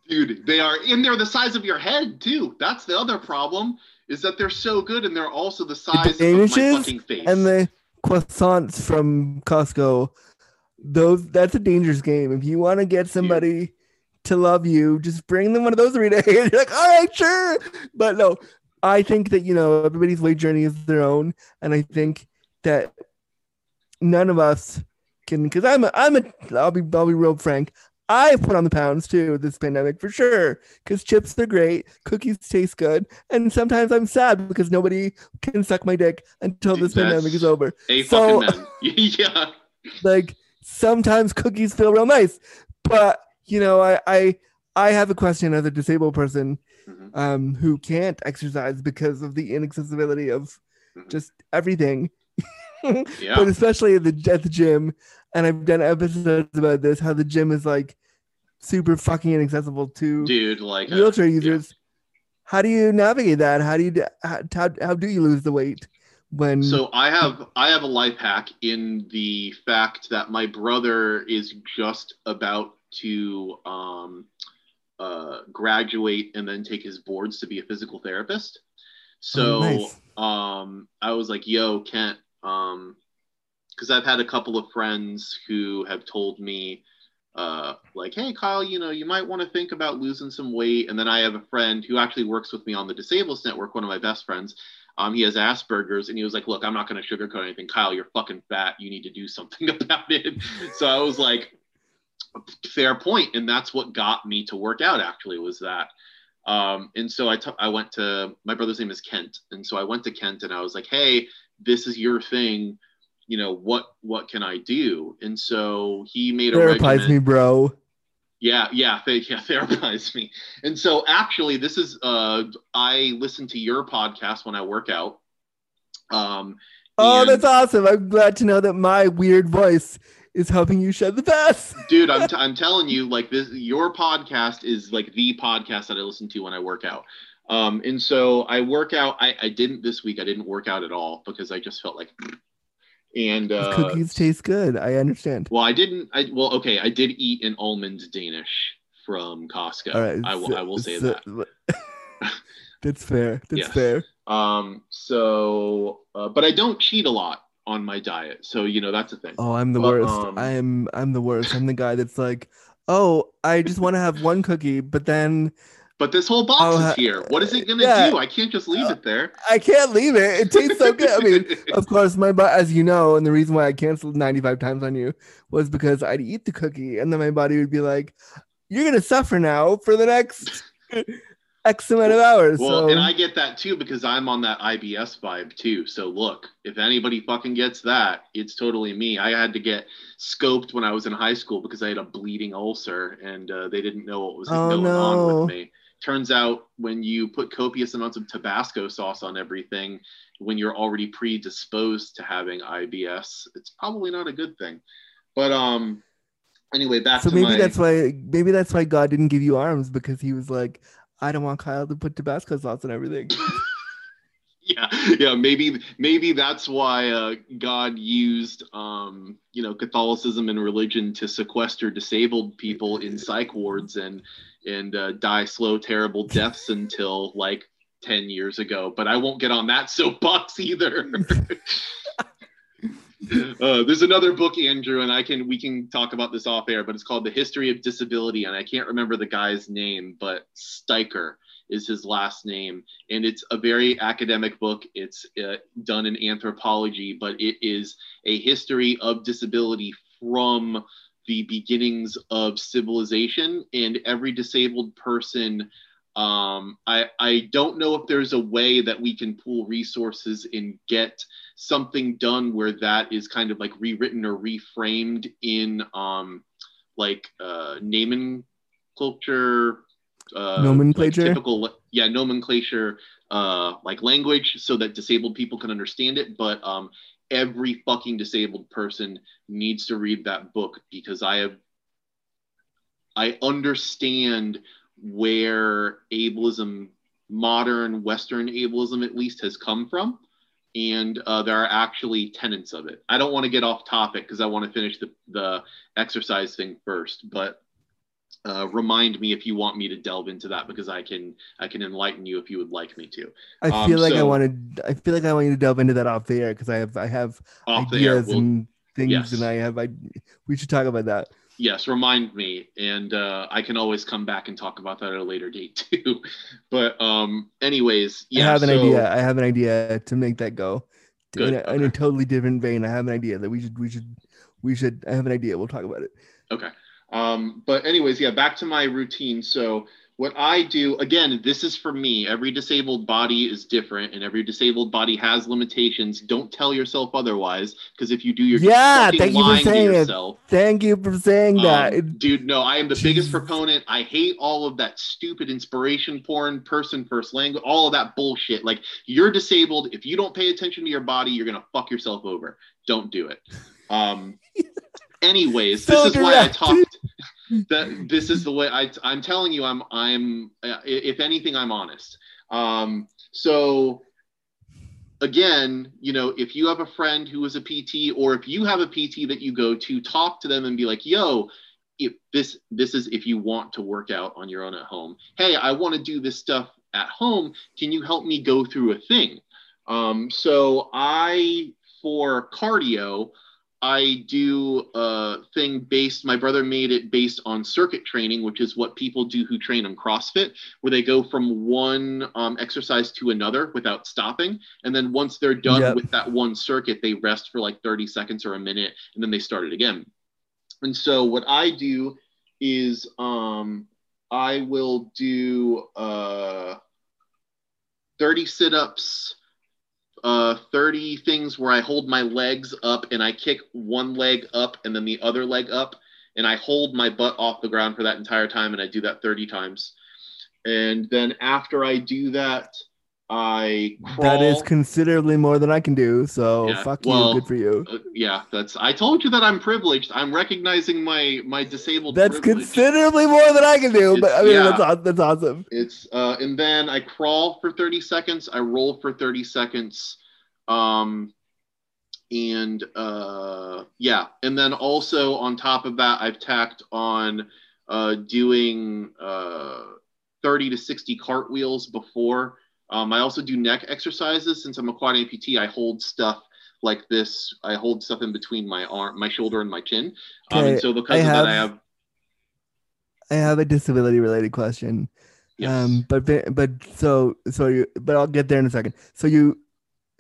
Speaker 4: dude, they are, and they're the size of your head too. That's the other problem is that they're so good, and they're also the size of my fucking face.
Speaker 2: and the croissants from Costco. Those that's a dangerous game. If you want to get somebody to love you, just bring them one of those every day. And you're like, all right, sure. But no, I think that you know everybody's weight journey is their own, and I think that none of us can because I'm a I'm a I'll be I'll be real frank. I put on the pounds too this pandemic for sure because chips are great, cookies taste good, and sometimes I'm sad because nobody can suck my dick until this
Speaker 4: That's
Speaker 2: pandemic is over.
Speaker 4: A
Speaker 2: So-
Speaker 4: fucking yeah.
Speaker 2: Like sometimes cookies feel real nice, but you know I I I have a question as a disabled person
Speaker 4: Mhm.
Speaker 2: um who can't exercise because of the inaccessibility of
Speaker 4: Mhm.
Speaker 2: just everything.
Speaker 4: Yeah.
Speaker 2: but especially at the at the gym. And I've done episodes about this, how the gym is like super fucking inaccessible to
Speaker 4: Dude, like uh,
Speaker 2: wheelchair
Speaker 4: yeah.
Speaker 2: users. How do you navigate that? How do you how, how, how do you lose the weight when
Speaker 4: So I have I have a life hack in the fact that my brother is just about to um, uh, graduate and then take his boards to be a physical therapist. So
Speaker 2: Oh, nice.
Speaker 4: um, I was like, "Yo, Kent," because I've had a couple of friends who have told me, uh, like, "Hey, Kyle, you know, you might want to think about losing some weight." And then I have a friend who actually works with me on the Disabled Network, one of my best friends. Um, he has Asperger's, and he was like, "Look, I'm not going to sugarcoat anything. Kyle, you're fucking fat. You need to do something about it." so I was like, "Fair point," and that's what got me to work out. Actually, was that. Um, and so I, t- I went to my brother's name is Kent, and so I went to Kent, and I was like, "Hey, this is your thing. You know what? What can I do?" And so he made a
Speaker 2: therapize me, bro?
Speaker 4: Yeah, yeah, they, yeah, therapize me. And so actually, this is uh, I listen to your podcast when I work out. Um,
Speaker 2: Oh, that's awesome. I'm glad to know that my weird voice is helping you shed the past.
Speaker 4: dude. I'm, t- I'm telling you, like this, your podcast is like the podcast that I listen to when I work out. Um, and so I work out. I, I didn't this week. I didn't work out at all because I just felt like. And uh,
Speaker 2: Cookies taste good. I understand.
Speaker 4: well, I didn't. I well, okay. I did eat an almond Danish from Costco.
Speaker 2: All right.
Speaker 4: I will.
Speaker 2: so-
Speaker 4: I will say
Speaker 2: so-
Speaker 4: that.
Speaker 2: that's fair. That's
Speaker 4: Yes.
Speaker 2: fair.
Speaker 4: Um, so, uh, but I don't cheat a lot on my diet. So, you know, that's a thing.
Speaker 2: Oh, I'm the
Speaker 4: But,
Speaker 2: worst.
Speaker 4: um,
Speaker 2: I am I'm the worst. I'm the guy that's like, oh, I just want to have one cookie, but then
Speaker 4: But this whole box
Speaker 2: Oh,
Speaker 4: is
Speaker 2: uh,
Speaker 4: here. What is it going to
Speaker 2: yeah.
Speaker 4: do? I can't just leave it there.
Speaker 2: I can't leave it. It tastes so good. I mean, of course, my body, as you know, and the reason why I canceled 95 times on you was because I'd eat the cookie and then my body would be like, you're gonna suffer now for the next X amount of hours.
Speaker 4: well,
Speaker 2: so
Speaker 4: and I get that too because I'm on that IBS vibe too. So, look, if anybody fucking gets that, it's totally me. I had to get scoped when I was in high school because I had a bleeding ulcer and uh, they didn't know what was
Speaker 2: Oh,
Speaker 4: going on with me. Turns out when you put copious amounts of Tabasco sauce on everything, when you're already predisposed to having IBS, it's probably not a good thing. But um, anyway, back
Speaker 2: so maybe
Speaker 4: my.
Speaker 2: that's why maybe that's why God didn't give you arms because he was like, I don't want Kyle to put Tabasco sauce on everything.
Speaker 4: yeah yeah maybe maybe that's why uh, god used um you know catholicism and religion to sequester disabled people in psych wards and and uh, die slow terrible deaths until like 10 years ago but i won't get on that soapbox either uh, there's another book andrew and i can we can talk about this off air but it's called the history of disability and i can't remember the guy's name but Stiker is his last name and it's a very academic book. It's uh, done in anthropology, but it is a history of disability from the beginnings of civilization. And every disabled person, um, I, I don't know if there's a way that we can pool resources and get something done where that is kind of like rewritten or reframed in um, like uh, nomenclature uh,
Speaker 2: Nomenclature?
Speaker 4: like typical yeah nomenclature uh like language so that disabled people can understand it but um every fucking disabled person needs to read that book because i have i understand where ableism modern western ableism at least has come from and uh, there are actually tenets of it. I don't want to get off topic because i want to finish the, the exercise thing first but uh, remind me if you want me to delve into that because I can I can enlighten you if you would like me to.
Speaker 2: I
Speaker 4: Um,
Speaker 2: feel like I wanted I feel like I want you to delve into that off the air because I have I have
Speaker 4: Off the air,
Speaker 2: ideas
Speaker 4: we'll,
Speaker 2: and things
Speaker 4: yes.
Speaker 2: and I have I we should talk about that.
Speaker 4: yes, remind me, and uh, I can always come back and talk about that at a later date too. but um, anyways, yeah.
Speaker 2: I have an
Speaker 4: so-
Speaker 2: idea. I have an idea to make that go.
Speaker 4: Good,
Speaker 2: In a, in a totally different vein, I have an idea that we should we should we should. I have an idea. We'll talk about it.
Speaker 4: Okay. Um, but anyways, yeah, back to my routine. So what I do again, this is for me. Every disabled body is different, and every disabled body has limitations. Don't tell yourself otherwise, because if you do, you're
Speaker 2: Yeah, thank you for saying it.
Speaker 4: yourself.
Speaker 2: Thank you for saying that.
Speaker 4: Um,
Speaker 2: It-
Speaker 4: dude, no, I am the biggest proponent. I hate all of that stupid inspiration porn, person first language, all of that bullshit. Like, you're disabled. If you don't pay attention to your body, you're gonna fuck yourself over. Don't do it. Um, anyways,
Speaker 2: So
Speaker 4: this is why I talked. That this is the way I. I'm telling you, I'm. I'm. uh, If anything, I'm honest. Um, so again, you know, if you have a friend who is a PT, or if you have a PT that you go to, talk to them and be like, "Yo, if this this is if you want to work out on your own at home. Hey, I want to do this stuff at home. Can you help me go through a thing?" Um, so I for cardio. I do a thing based, my brother made it based on circuit training, which is what people do who train on CrossFit, where they go from one um, exercise to another without stopping. And then once they're done
Speaker 2: Yep.
Speaker 4: with that one circuit, they rest for like 30 seconds or a minute and then they start it again. And so what I do is um, I will do uh, 30 sit ups, uh, 30 things where I hold my legs up and I kick one leg up and then the other leg up. And I hold my butt off the ground for that entire time. And I do that 30 times. And then after I do that, I crawl.
Speaker 2: that is considerably more than I can do. So
Speaker 4: Yeah,
Speaker 2: fuck
Speaker 4: well,
Speaker 2: you. Good for you.
Speaker 4: Uh, yeah, that's. I told you that I'm privileged. I'm recognizing my my disabled.
Speaker 2: That's
Speaker 4: privilege.
Speaker 2: considerably more than I can do. But I mean,
Speaker 4: It's-
Speaker 2: that's, that's awesome.
Speaker 4: It's uh, and then I crawl for 30 seconds. I roll for 30 seconds. Um, and uh, yeah, and then also on top of that, I've tacked on uh, doing uh, 30 to 60 cartwheels before. Um, I also do neck exercises since I'm a quad amputee. I hold stuff like this. I hold stuff in between my arm, my shoulder, and my chin. Um,
Speaker 2: Okay,
Speaker 4: and so because
Speaker 2: I
Speaker 4: of that, I
Speaker 2: have-
Speaker 4: have
Speaker 2: I have a disability related question.
Speaker 4: yes.
Speaker 2: Um, but but so so you but I'll get there in a second. So you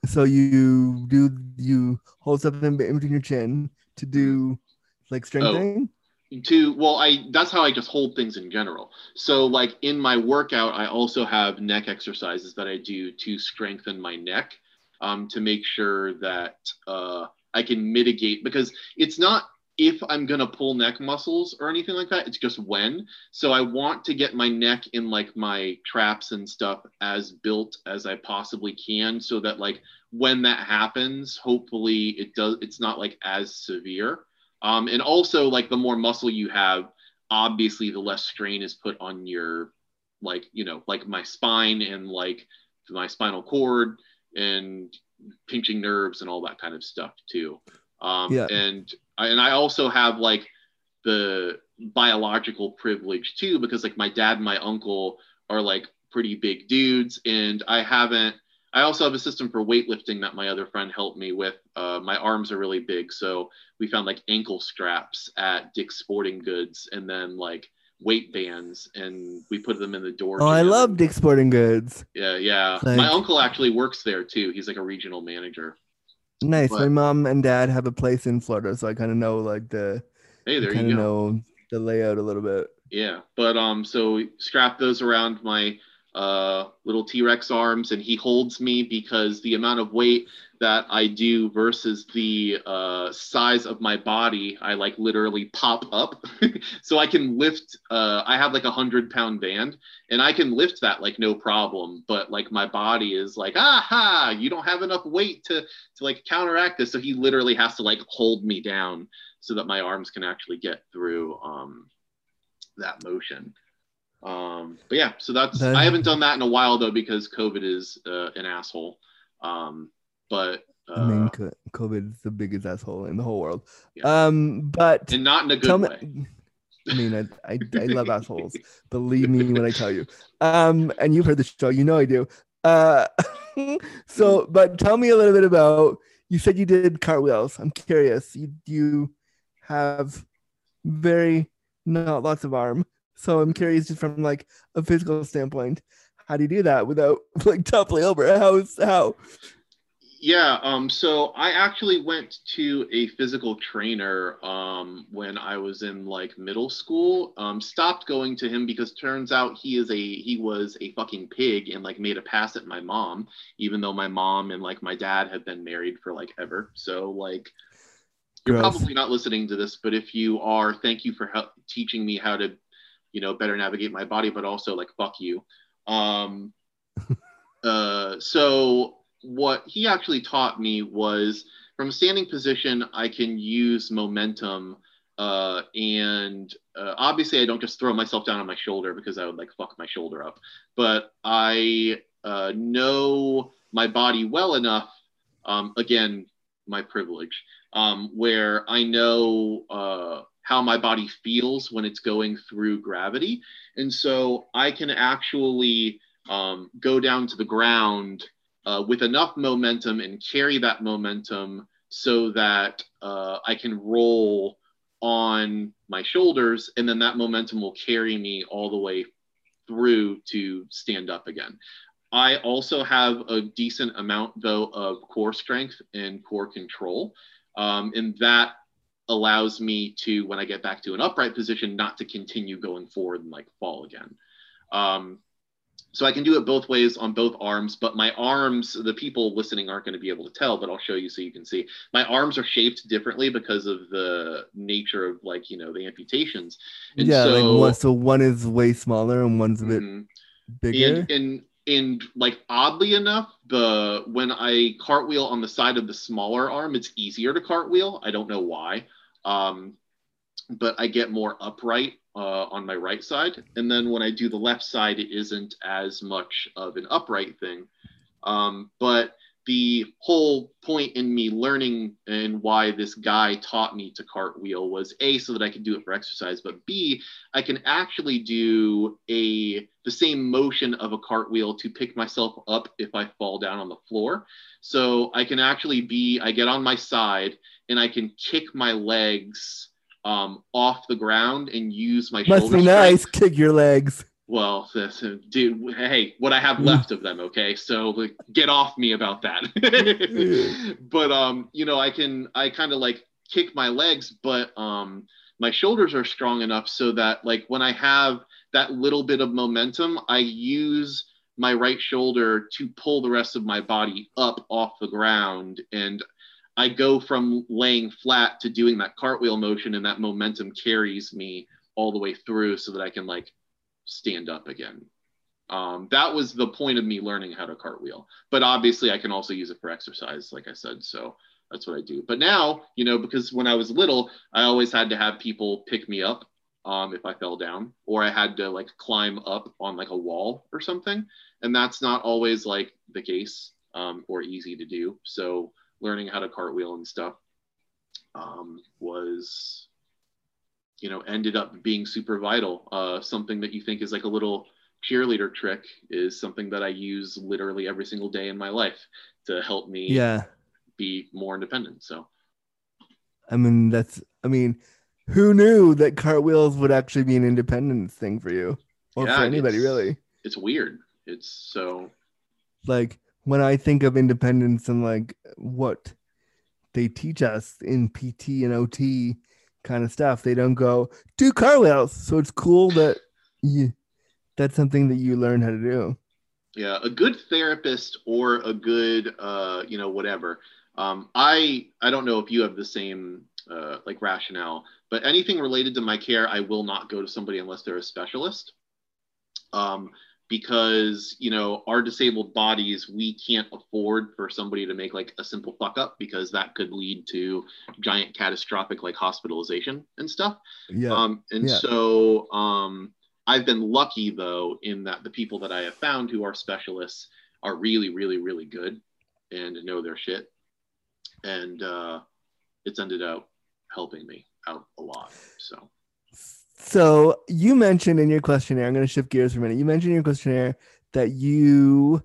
Speaker 2: so you do you hold stuff in, between your chin to do like strengthening?
Speaker 4: Oh. To well i that's how i just hold things in general. So like in my workout i also have neck exercises that i do to strengthen my neck um, to make sure that uh, i can mitigate because it's not if i'm going to pull neck muscles or anything like that it's just when. So i want to get my neck in like my traps and stuff as built as i possibly can so that like when that happens hopefully it does it's not like as severe um, and also, like the more muscle you have, obviously the less strain is put on your, like you know, like my spine and like my spinal cord and pinching nerves and all that kind of stuff too. Um,
Speaker 2: Yeah.
Speaker 4: And I, and I also have like the biological privilege too because like my dad and my uncle are like pretty big dudes, and I haven't. I also have a system for weightlifting that my other friend helped me with. Uh, my arms are really big, so we found like ankle straps at Dick's Sporting Goods, and then like weight bands, and we put them in the door.
Speaker 2: Oh, I love Dick's Sporting Goods.
Speaker 4: Yeah, yeah.
Speaker 2: Like-
Speaker 4: my uncle actually works there too. He's like a regional manager.
Speaker 2: Nice.
Speaker 4: But-
Speaker 2: My mom and dad have a place in Florida, so I kind of know like the
Speaker 4: Hey, there you go.
Speaker 2: know the layout a little bit.
Speaker 4: Yeah, but um, so we strap those around my uh little T-Rex arms, and he holds me because the amount of weight that I do versus the uh, size of my body, I like literally pop up, so I can lift. Uh, I have like a hundred pound band, and I can lift that like no problem. But like my body is like, aha, you don't have enough weight to to like counteract this. So he literally has to like hold me down so that my arms can actually get through um that motion. Um, but yeah, so that's
Speaker 2: That-
Speaker 4: I haven't done that in a while though because COVID is uh, an asshole. Um, but uh,
Speaker 2: I mean, COVID is the biggest asshole in the whole world.
Speaker 4: Yeah.
Speaker 2: Um, but
Speaker 4: and not in a good
Speaker 2: me.
Speaker 4: way.
Speaker 2: I mean, I, I I love assholes. Believe me when I tell you. Um, and you've heard the show, you know I do. Uh, so, but tell me a little bit about. You said you did cartwheels. I'm curious. You you have very not lots of arm. So I'm curious just from like a physical standpoint, how do you do that without like toppling over? How how?
Speaker 4: Yeah, um, so I actually went to a physical trainer um, when I was in like middle school. Um, stopped going to him because turns out he is a he was a fucking pig and like made a pass at my mom, even though my mom and like my dad have been married for like ever. So like you're
Speaker 2: Gross.
Speaker 4: probably not listening to this, but if you are, thank you for help, teaching me how to, you know, better navigate my body, but also like fuck you. Um, uh, so what he actually taught me was from a standing position, I can use momentum. Uh, and uh, obviously, I don't just throw myself down on my shoulder because I would like fuck my shoulder up. But I uh, know my body well enough. Um, again, my privilege, um, where I know uh, how my body feels when it's going through gravity, and so I can actually um, go down to the ground uh, with enough momentum and carry that momentum so that uh, I can roll on my shoulders, and then that momentum will carry me all the way through to stand up again. I also have a decent amount, though, of core strength and core control. Um, and that allows me to, when I get back to an upright position, not to continue going forward and like fall again. Um, so I can do it both ways on both arms, but my arms, the people listening aren't going to be able to tell, but I'll show you so you can see. My arms are shaped differently because of the nature of like, you know, the amputations. And
Speaker 2: yeah,
Speaker 4: so,
Speaker 2: like one, so one is way smaller and one's a bit
Speaker 4: Mhm.
Speaker 2: bigger.
Speaker 4: and, and and like oddly enough the when i cartwheel on the side of the smaller arm it's easier to cartwheel i don't know why um, but i get more upright uh, on my right side and then when i do the left side it isn't as much of an upright thing um, but the whole point in me learning and why this guy taught me to cartwheel was a so that i could do it for exercise but b I can actually do a the same motion of a cartwheel to pick myself up if I fall down on the floor. So I can actually be I get on my side and I can kick my legs um, off the ground and use my
Speaker 2: Must be
Speaker 4: strength.
Speaker 2: nice. Kick your legs.
Speaker 4: Well, this, dude, hey, what I have left of them, okay? So like, get off me about that. but um, you know, I can I kind of like kick my legs, but um, my shoulders are strong enough so that like when I have that little bit of momentum, I use my right shoulder to pull the rest of my body up off the ground and I go from laying flat to doing that cartwheel motion and that momentum carries me all the way through so that I can like stand up again. Um, that was the point of me learning how to cartwheel. But obviously, I can also use it for exercise, like I said. So that's what I do. But now, you know, because when I was little, I always had to have people pick me up um, if I fell down, or I had to like climb up on like a wall or something. And that's not always like the case um, or easy to do. So learning how to cartwheel and stuff um, was you know ended up being super vital uh, something that you think is like a little cheerleader trick is something that i use literally every single day in my life to help me
Speaker 2: Yeah.
Speaker 4: be more independent so
Speaker 2: I mean, that's, I mean, who knew that cartwheels would actually be an independence thing for you or
Speaker 4: Yeah,
Speaker 2: for anybody,
Speaker 4: it's-
Speaker 2: really?
Speaker 4: it's weird it's so
Speaker 2: Like, when I think of independence and like what they teach us in PT and OT kind of stuff, they don't go do cartwheels. So it's cool that you, that's something that you learn how to do.
Speaker 4: yeah a good therapist or a good uh, you know whatever um, i i don't know if you have the same uh, like rationale but anything related to my care i will not go to somebody unless they're a specialist um, because you know our disabled bodies we can't afford for somebody to make like a simple fuck up because that could lead to giant catastrophic like hospitalization and stuff
Speaker 2: Yeah.
Speaker 4: um, and
Speaker 2: yeah.
Speaker 4: so um, I've been lucky though in that the people that I have found who are specialists are really, really, really good and know their shit. And uh, it's ended up helping me out a lot. So
Speaker 2: So you mentioned in your questionnaire, I'm going to shift gears for a minute. You mentioned in your questionnaire that you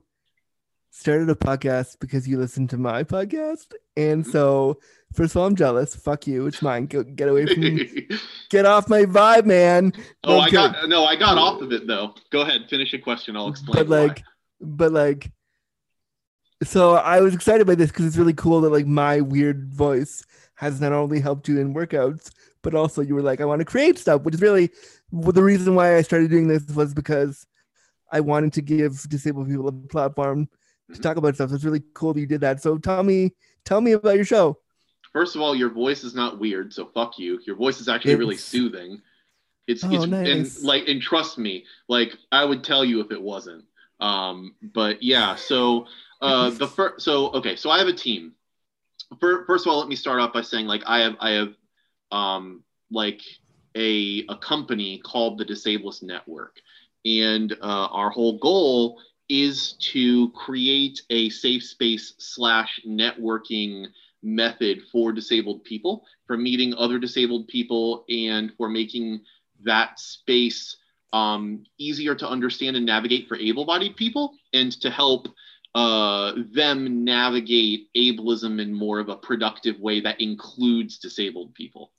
Speaker 2: started a podcast because you listened to my podcast, and mm-hmm. so first of all, I'm jealous. Fuck you. It's mine. Go, get away from me. Get off my vibe, man.
Speaker 4: oh,
Speaker 2: No,
Speaker 4: I got no, I got off of it though. Go ahead, finish your question. I'll explain.
Speaker 2: but
Speaker 4: why.
Speaker 2: like but like so i was excited by this because it's really cool that like my weird voice has not only helped you in workouts but also you were like i want to create stuff which is really well, the reason why i started doing this was because i wanted to give disabled people a platform to
Speaker 4: Mm-hmm.
Speaker 2: talk about stuff so it's really cool that you did that so tell me tell me about your show
Speaker 4: First of all, your voice is not weird, so fuck you. Your voice is actually really soothing. It's
Speaker 2: Oh,
Speaker 4: it's
Speaker 2: nice.
Speaker 4: and like and trust me, like I would tell you if it wasn't. Um, but yeah, so uh the first so okay, so I have a team. Fir- First of all, let me start off by saying like I have I have um like a a company called the Disablest Network, and uh, our whole goal is to create a safe space slash networking method for disabled people, for meeting other disabled people, and for making that space um, easier to understand and navigate for able bodied people, and to help uh, them navigate ableism in more of a productive way that includes disabled people.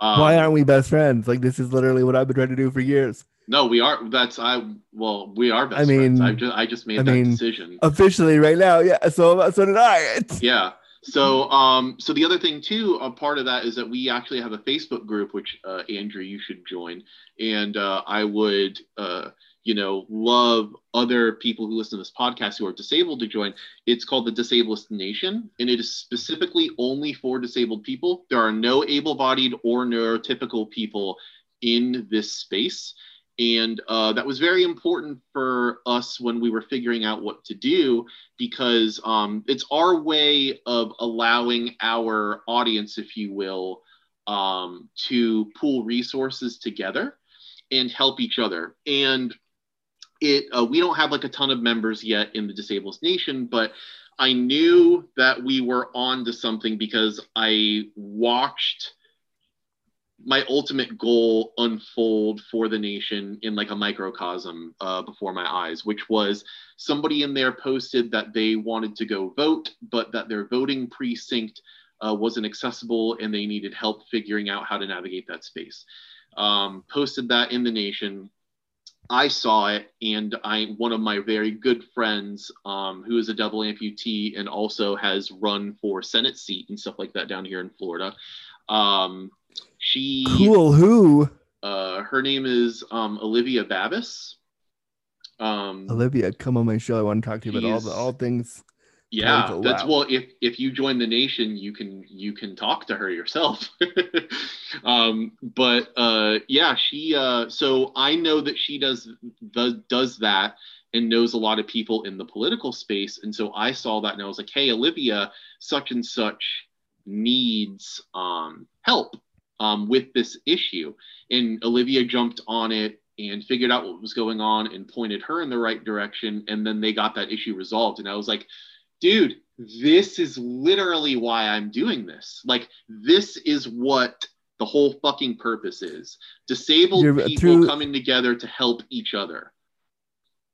Speaker 4: Um,
Speaker 2: why aren't we best friends like this is literally what i've been trying to do for years
Speaker 4: No, we are. That's I. Well, we are best
Speaker 2: I mean-
Speaker 4: friends. I just I just made
Speaker 2: I
Speaker 4: that
Speaker 2: mean,
Speaker 4: decision.
Speaker 2: officially right now yeah so so did i
Speaker 4: Yeah. So, um, so the other thing too, a part of that is that we actually have a Facebook group, which uh, Andrew, you should join, and uh, I would, uh, you know, love other people who listen to this podcast who are disabled to join. It's called the Disablest Nation, and it is specifically only for disabled people. There are no able-bodied or neurotypical people in this space. And uh, that was very important for us when we were figuring out what to do because um, it's our way of allowing our audience, if you will, um, to pool resources together and help each other. And it uh, we don't have like a ton of members yet in the Disablest Nation, but I knew that we were on to something because I watched my ultimate goal unfold for the nation in like a microcosm uh, before my eyes, which was somebody in there posted that they wanted to go vote, but that their voting precinct uh, wasn't accessible and they needed help figuring out how to navigate that space. Um, posted that in the nation. I saw it, and I one of my very good friends, um, who is a double amputee and also has run for Senate seat and stuff like that down here in Florida. Um, she
Speaker 2: cool who
Speaker 4: uh, her name is um, Olivia Babis. Um,
Speaker 2: Olivia, come on my show. I want to talk to you about all the all things.
Speaker 4: yeah,
Speaker 2: political,
Speaker 4: that's
Speaker 2: wow.
Speaker 4: well. If if you join the nation, you can you can talk to her yourself. um, but uh, yeah, she. Uh, so I know that she does does does that and knows a lot of people in the political space, and so I saw that and I was like, hey, Olivia, such and such needs um, help um, with this issue, and Olivia jumped on it and figured out what was going on and pointed her in the right direction, and then they got that issue resolved, and I was like dude, this is literally why I'm doing this. Like, this is what the whole fucking purpose is. Disabled
Speaker 2: You're-
Speaker 4: people
Speaker 2: through-
Speaker 4: coming together to help each other.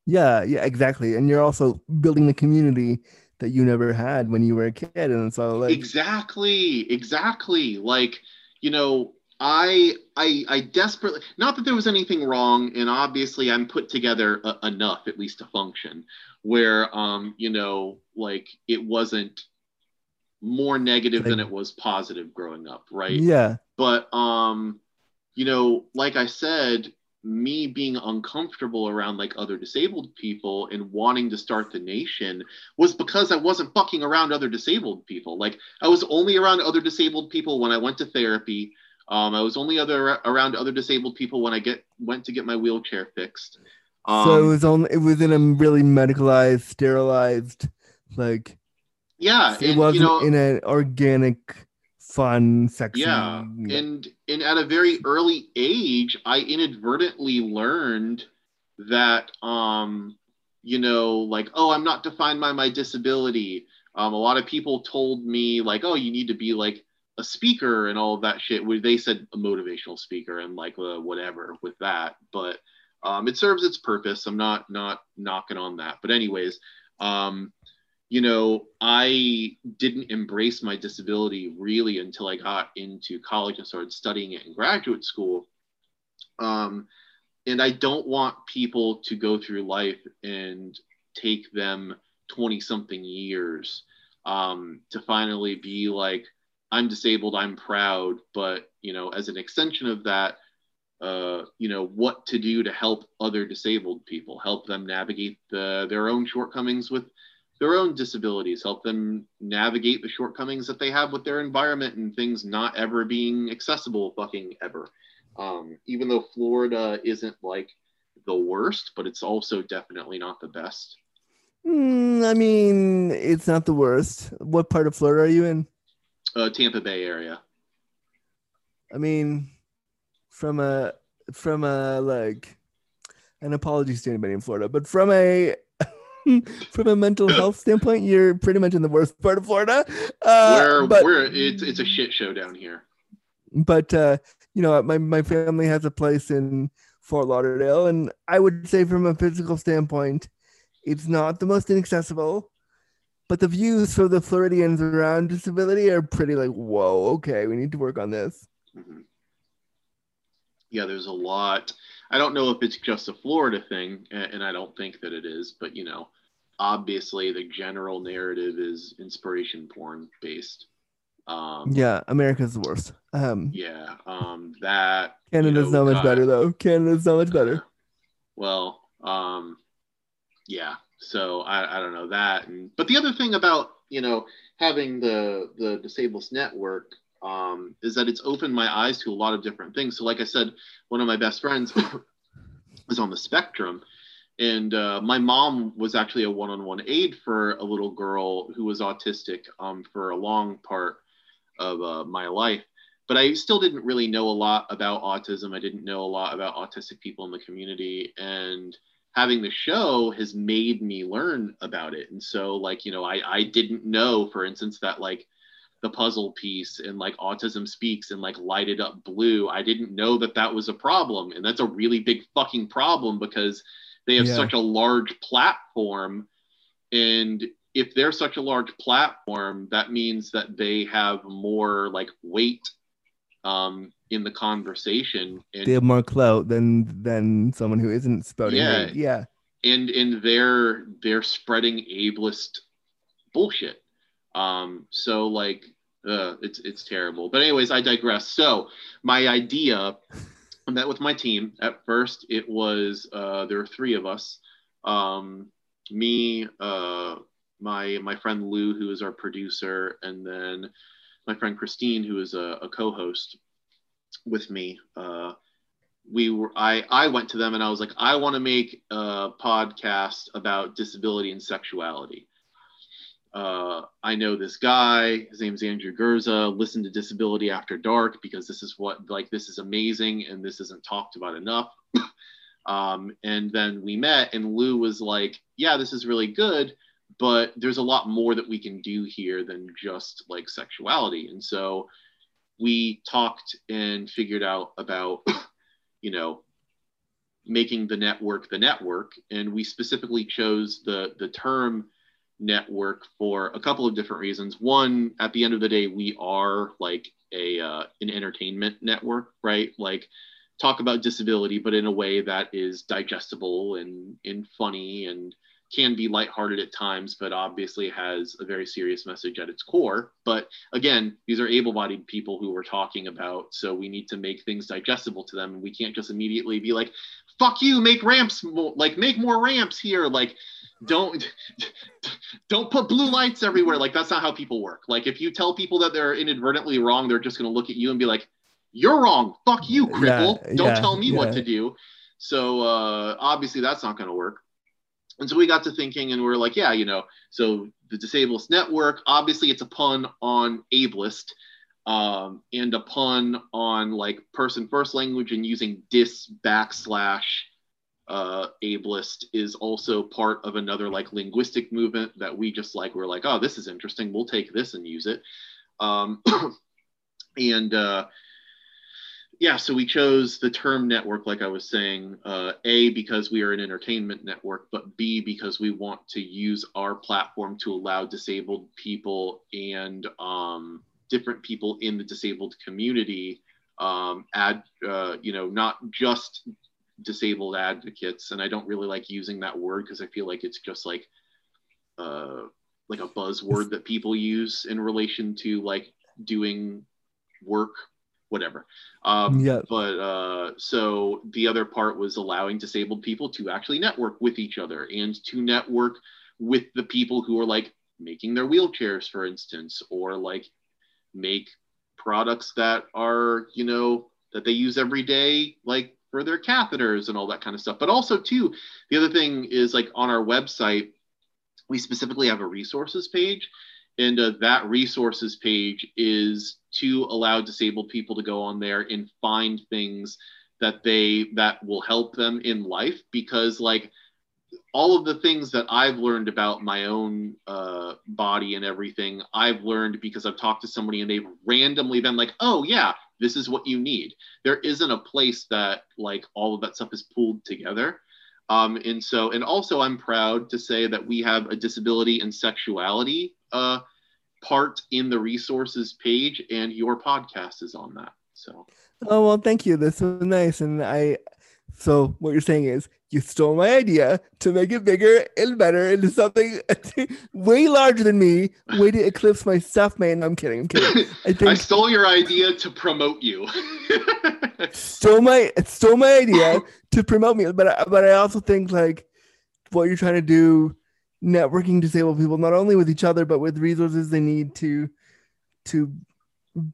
Speaker 2: Yeah, yeah, exactly. And you're also building the community that you never had when you were a kid. And so like
Speaker 4: exactly, exactly. Like, you know, I I I desperately not that there was anything wrong, and obviously I'm put together uh, enough at least to function where um you know like it wasn't more negative than it was positive growing up, right?
Speaker 2: yeah.
Speaker 4: but um you know like i said me being uncomfortable around like other disabled people and wanting to start the nation was because i wasn't fucking around other disabled people like i was only around other disabled people when i went to therapy um, i was only other around other disabled people when i get went to get my wheelchair fixed um,
Speaker 2: so it was only it was in a really medicalized, sterilized, like
Speaker 4: yeah
Speaker 2: it
Speaker 4: and,
Speaker 2: wasn't
Speaker 4: you know,
Speaker 2: in an organic, fun, sexy.
Speaker 4: yeah and and at a very early age i inadvertently learned that um you know like oh i'm not defined by my disability. Um a lot of people told me like oh you need to be like a speaker and all of that shit where they said a motivational speaker and like uh, whatever with that but um it serves its purpose. I'm not not knocking on that. But anyways um you know, I didn't embrace my disability really until I got into college and started studying it in graduate school. Um, and I don't want people to go through life and take them 20 something years um, to finally be like, I'm disabled, I'm proud, but you know, as an extension of that, uh, you know, what to do to help other disabled people, help them navigate the, their own shortcomings with their own disabilities, help them navigate the shortcomings that they have with their environment and things not ever being accessible fucking ever. Um, even though Florida isn't like the worst, but it's also definitely not the best.
Speaker 2: Mm, I mean, it's not the worst. What part of Florida are you in?
Speaker 4: Uh, Tampa Bay area.
Speaker 2: I mean, from a from a like an apology to anybody in Florida, but from a from a mental health standpoint, you're pretty much in the worst part of Florida.
Speaker 4: Uh, where but, it's it's a shit show down here.
Speaker 2: But uh, you know, my my family has a place in Fort Lauderdale, and I would say from a physical standpoint, it's not the most inaccessible, but the views for the Floridians around disability are pretty like, whoa, okay, we need to work on this. Mm-hmm.
Speaker 4: Yeah, there's a lot. I don't know if it's just a Florida thing, and I don't think that it is, but you know, obviously the general narrative is inspiration porn based.
Speaker 2: Um, yeah, America's the worst. Um,
Speaker 4: yeah, um, that
Speaker 2: Canada's you know, so much better though. Canada's so much better.
Speaker 4: well, um, yeah. So I, I don't know that, and but the other thing about you know having the the Disablest Network um, is that it's opened my eyes to a lot of different things. So like I said, one of my best friends was on the spectrum, and uh, my mom was actually a one-on-one aide for a little girl who was autistic um, for a long part of uh, my life but I still didn't really know a lot about autism. I didn't know a lot about autistic people in the community. And having the show has made me learn about it. And so like, you know, I, I didn't know, for instance, that like the puzzle piece and like autism speaks and like lighted up blue. I didn't know that that was a problem. And that's a really big fucking problem because they have yeah. such a large platform. And if they're such a large platform, that means that they have more like weight um, in the conversation.
Speaker 2: And, they have more clout than than someone who isn't spouting. Yeah, yeah.
Speaker 4: And and they're they're spreading ableist bullshit. Um, so like, uh, it's it's terrible. But anyways, I digress. So my idea, met with my team. At first, it was uh, there were three of us. Um, me, uh, my my friend Lou, who is our producer, and then my friend Christine, who is a, a co-host with me. Uh, we were I I went to them and I was like, I want to make a podcast about disability and sexuality. Uh, I know this guy. His name's Andrew Gurza, Listen to Disability After Dark because this is what like this is amazing and this isn't talked about enough. um, and then we met and Lou was like, "Yeah, this is really good, but there's a lot more that we can do here than just like sexuality and so we talked and figured out about you know making the network the network and we specifically chose the the term network for a couple of different reasons one at the end of the day we are like a uh, an entertainment network right like talk about disability but in a way that is digestible and and funny and can be lighthearted at times, but obviously has a very serious message at its core. But again, these are able bodied people who we're talking about. So we need to make things digestible to them. And we can't just immediately be like, fuck you, make ramps, more, like make more ramps here. Like, don't don't put blue lights everywhere. Like that's not how people work. Like if you tell people that they're inadvertently wrong they're just going to look at you and be like you're wrong. Fuck you cripple yeah, don't yeah, tell me yeah. what to do. So uh, obviously that's not going to work. And so we got to thinking and we are like, yeah, you know, so the Disablest Network, obviously it's a pun on ableist um, and a pun on like person first language and using dis backslash uh, ableist is also part of another like linguistic movement that we just like, we're like, oh, this is interesting. We'll take this and use it. Um, and uh, yeah, so we chose the term network, like I was saying, uh, A, because we are an entertainment network, but B, because we want to use our platform to allow disabled people and um, different people in the disabled community um, add, uh, you know, not just disabled advocates. And I don't really like using that word because I feel like it's just like, uh, like a buzzword that people use in relation to like doing work whatever. Um,
Speaker 2: Yeah.
Speaker 4: But uh, so the other part was allowing disabled people to actually network with each other and to network with the people who are like making their wheelchairs, for instance, or like make products that are, you know, that they use every day, like for their catheters and all that kind of stuff. But also, too, the other thing is like on our website, we specifically have a resources page and uh, that resources page is to allow disabled people to go on there and find things that they that will help them in life because like all of the things that i've learned about my own uh, body and everything i've learned because i've talked to somebody and they've randomly been like oh yeah this is what you need there isn't a place that like all of that stuff is pulled together um, and so, and also, I'm proud to say that we have a disability and sexuality uh, part in the resources page, and your podcast is on that. So,
Speaker 2: Oh well, thank you. This was nice, and I. So what you're saying is you stole my idea to make it bigger and better into something way larger than me, way to eclipse my stuff, man. I'm kidding. I'm kidding. I
Speaker 4: I stole your idea to promote you.
Speaker 2: stole my stole my idea to promote me, but I, but I also think like what you're trying to do, networking disabled people not only with each other but with resources they need to to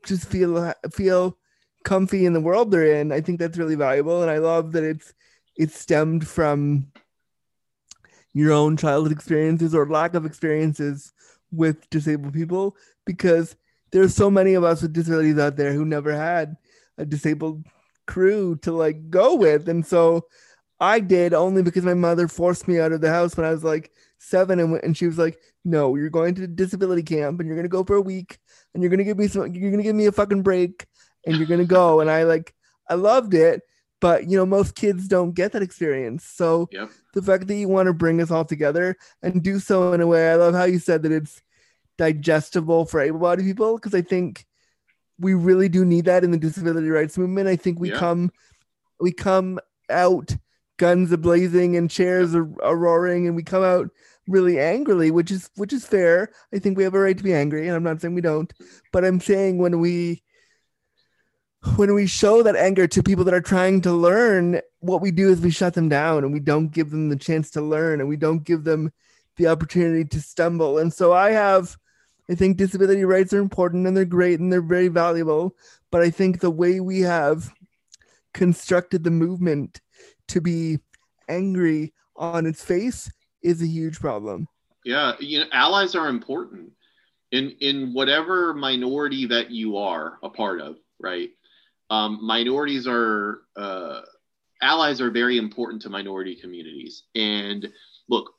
Speaker 2: just feel feel comfy in the world they're in. I think that's really valuable, and I love that it's it's stemmed from your own childhood experiences or lack of experiences with disabled people because there's so many of us with disabilities out there who never had a disabled crew to like go with and so i did only because my mother forced me out of the house when i was like seven and, and she was like no you're going to disability camp and you're going to go for a week and you're going to give me some you're going to give me a fucking break and you're going to go. And i like i loved it but you know most kids don't get that experience. So
Speaker 4: yep.
Speaker 2: the fact that you want to bring us all together and do so in a way i love how you said that it's digestible for able-bodied people because i think we really do need that in the disability rights movement. I think we
Speaker 4: Yeah.
Speaker 2: come we come out guns a blazing and chairs are roaring and we come out really angrily which is which is fair. I think we have a right to be angry and i'm not saying we don't but i'm saying when we when we show that anger to people that are trying to learn, what we do is we shut them down and we don't give them the chance to learn and we don't give them the opportunity to stumble. And so I have, I think disability rights are important and they're great and they're very valuable. But I think the way we have constructed the movement to be angry on its face is a huge problem.
Speaker 4: Yeah, you know, allies are important in in whatever minority that you are a part of, right? Um, minorities are uh, allies are very important to minority communities. And look,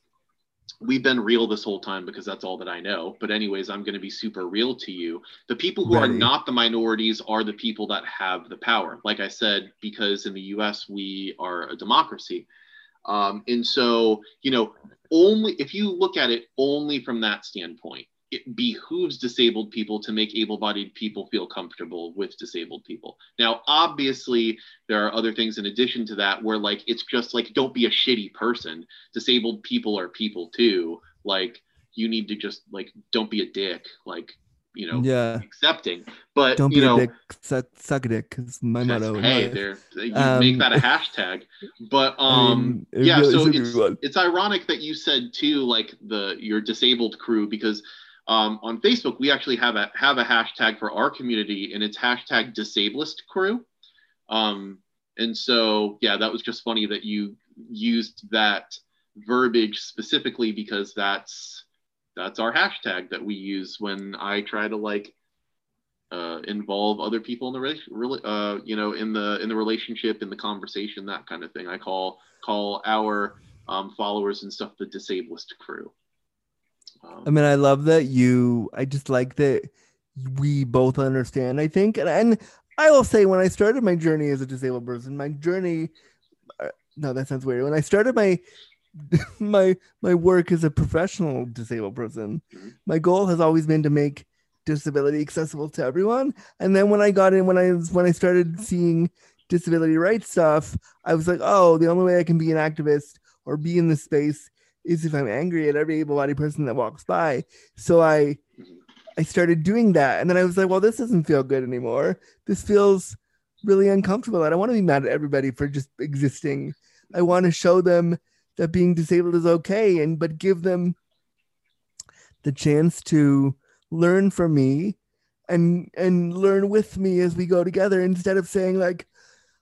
Speaker 4: we've been real this whole time because that's all that I know. But anyways, I'm going to be super real to you. The people who are not the minorities are the people that have the power. Like I said, because in the U.S. we are a democracy. Um, and so, you know, only if you look at it only from that standpoint, it behooves disabled people to make able bodied people feel comfortable with disabled people. Now, obviously, there are other things in addition to that where, like, it's just like, don't be a shitty person. Disabled people are people too. Like, you need to just, like, don't be a dick. Like, you know,
Speaker 2: Yeah.
Speaker 4: accepting. But,
Speaker 2: Don't
Speaker 4: you
Speaker 2: be
Speaker 4: know,
Speaker 2: a dick, suck, suck a dick is my motto.
Speaker 4: hey, there, you
Speaker 2: Um,
Speaker 4: make that a hashtag. But,
Speaker 2: I
Speaker 4: um,
Speaker 2: mean,
Speaker 4: yeah,
Speaker 2: really
Speaker 4: so it's, it's ironic that you said too like the your disabled crew because um, on facebook we actually have a have a hashtag for our community and it's hashtag disablest crew. Um, and so yeah that was just funny that you used that verbiage specifically because that's that's our hashtag that we use when i try to like uh, involve other people in the really uh, you know in the in the relationship in the conversation that kind of thing. I call call our um, followers and stuff the disablest crew
Speaker 2: I mean, I love that you. I just like that we both understand. I think, and, and I will say when I started my journey as a disabled person, my journey uh, no, that sounds weird. When I started my my my work as a professional disabled person,
Speaker 4: Mhm.
Speaker 2: my goal has always been to make disability accessible to everyone. And then when I got in when I was when I started seeing disability rights stuff, I was like, oh, the only way I can be an activist or be in this space is if I'm angry at every able-bodied person that walks by. So I. I started doing that. And then I was like, well, this doesn't feel good anymore. This feels really uncomfortable. I don't want to be mad at everybody for just existing. I want to show them that being disabled is okay and but give them the chance to learn from me and and learn with me as we go together instead of saying like,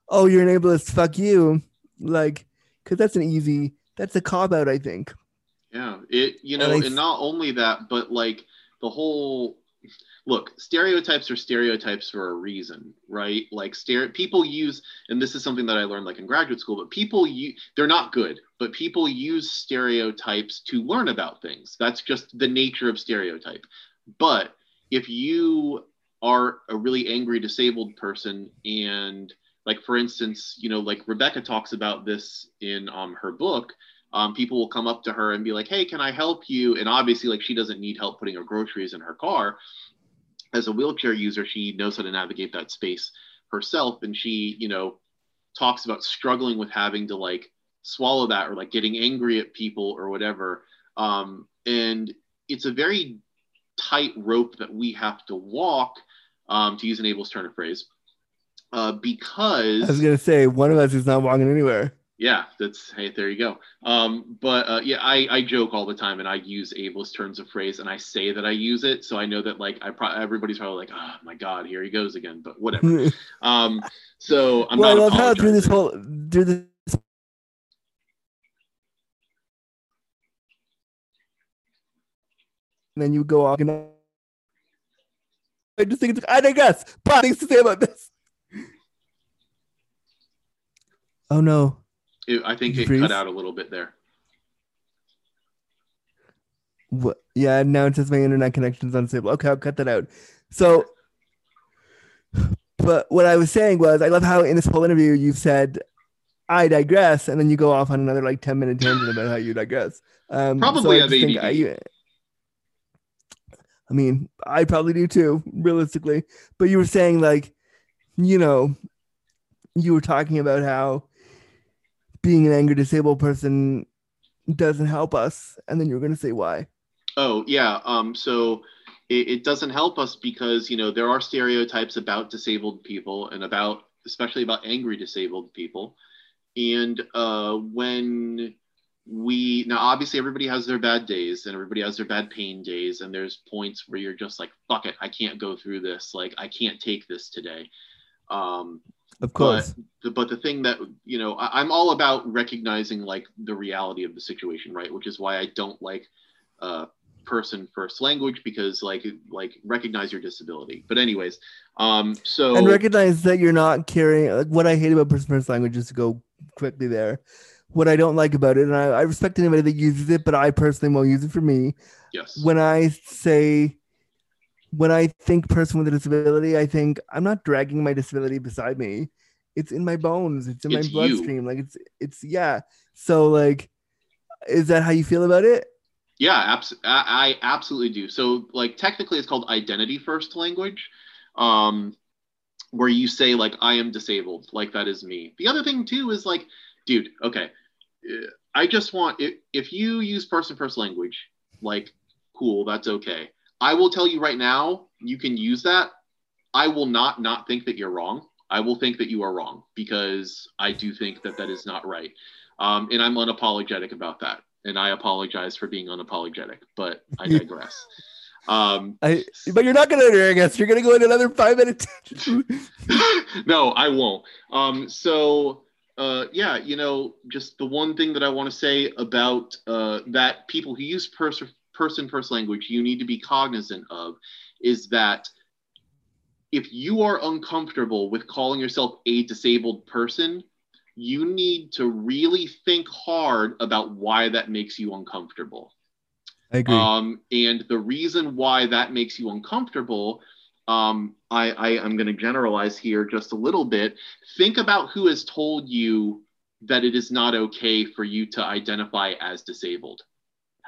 Speaker 2: oh, you're an ableist, fuck you. Like, because that's an easy, that's a cop out, I think.
Speaker 4: Yeah, it you
Speaker 2: And
Speaker 4: know,
Speaker 2: I-
Speaker 4: and not only that, but like the whole look, stereotypes are stereotypes for a reason, right? Like stere- people use, and this is something that I learned like in graduate school, but people you they're not good, but people use stereotypes to learn about things. That's just the nature of stereotype. But if you are a really angry disabled person and like for instance, you know, like Rebecca talks about this in um, her book um, people will come up to her and be like, "Hey, can I help you?" And obviously, like she doesn't need help putting her groceries in her car. As a wheelchair user, she knows how to navigate that space herself, and she, you know, talks about struggling with having to like swallow that or like getting angry at people or whatever. Um, and it's a very tight rope that we have to walk, um, to use an turn of phrase, uh, because
Speaker 2: I was gonna say one of us is not walking anywhere.
Speaker 4: yeah, that's hey, there you go. Um, but uh, yeah, I, I joke all the time, and I use ableist terms of phrase, and I say that I use it, so I know that like I pro- everybody's probably like, oh my god, here he goes again. But whatever. um, so I'm
Speaker 2: well, I
Speaker 4: not.
Speaker 2: love how through this whole through this. And then you go off and I just think it's I digress. Bob things to say about this. Oh no.
Speaker 4: It- I think it cut out a little bit there.
Speaker 2: What? Yeah, now it says my internet connection's unstable. Okay, I'll cut that out. So, but what I was saying was, I love how in this whole interview you've said, "I digress," and then you go off on another like ten minute tangent about how you digress. Um,
Speaker 4: Probably
Speaker 2: I
Speaker 4: have
Speaker 2: think I, I mean, I probably do too, realistically. But you were saying like, you know, you were talking about how being an angry disabled person doesn't help us, and then you're going to say why.
Speaker 4: Oh yeah. Um, so it, it doesn't help us because you know there are stereotypes about disabled people and about especially about angry disabled people, and uh, when we now obviously everybody has their bad days and everybody has their bad pain days and there's points where you're just like fuck it I can't go through this like I can't take this today. Um,
Speaker 2: Of course.
Speaker 4: the, but the thing that you know I, i'm all about recognizing like the reality of the situation right which is why i don't like uh person first language because like like recognize your disability but anyways um so
Speaker 2: and recognize that you're not carrying like what I hate about person first language is to go quickly there. What I don't like about it, and I, I respect anybody that uses it, but I personally won't use it for me.
Speaker 4: yes
Speaker 2: When I say when I think person with a disability, I think I'm not dragging my disability beside me. It's in my bones. It's in
Speaker 4: It's
Speaker 2: my bloodstream. Like it's it's yeah. So like is that how you feel about it?
Speaker 4: Yeah, abs- I, I absolutely do. So, like, technically, it's called identity first language, um, where you say like, "I am disabled," like that is me. The other thing too is like, dude, okay, I just want if if you use person first language, like, cool, that's okay. I will tell you right now, you can use that. I will not not think that you're wrong. I will think that you are wrong because I do think that that is not right, um, and I'm unapologetic about that and I apologize for being unapologetic, but I digress. um,
Speaker 2: I but you're not gonna I guess you're gonna go in another five minutes.
Speaker 4: no, I won't. Um, so, uh, yeah, you know, just the one thing that I want to say about uh, that people who use pers- person first language, you need to be cognizant of is that if you are uncomfortable with calling yourself a disabled person, you need to really think hard about why that makes you uncomfortable.
Speaker 2: I agree.
Speaker 4: Um, and the reason why that makes you uncomfortable um, I, I I'm going to generalize here just a little bit. Think about who has told you that it is not okay for you to identify as disabled.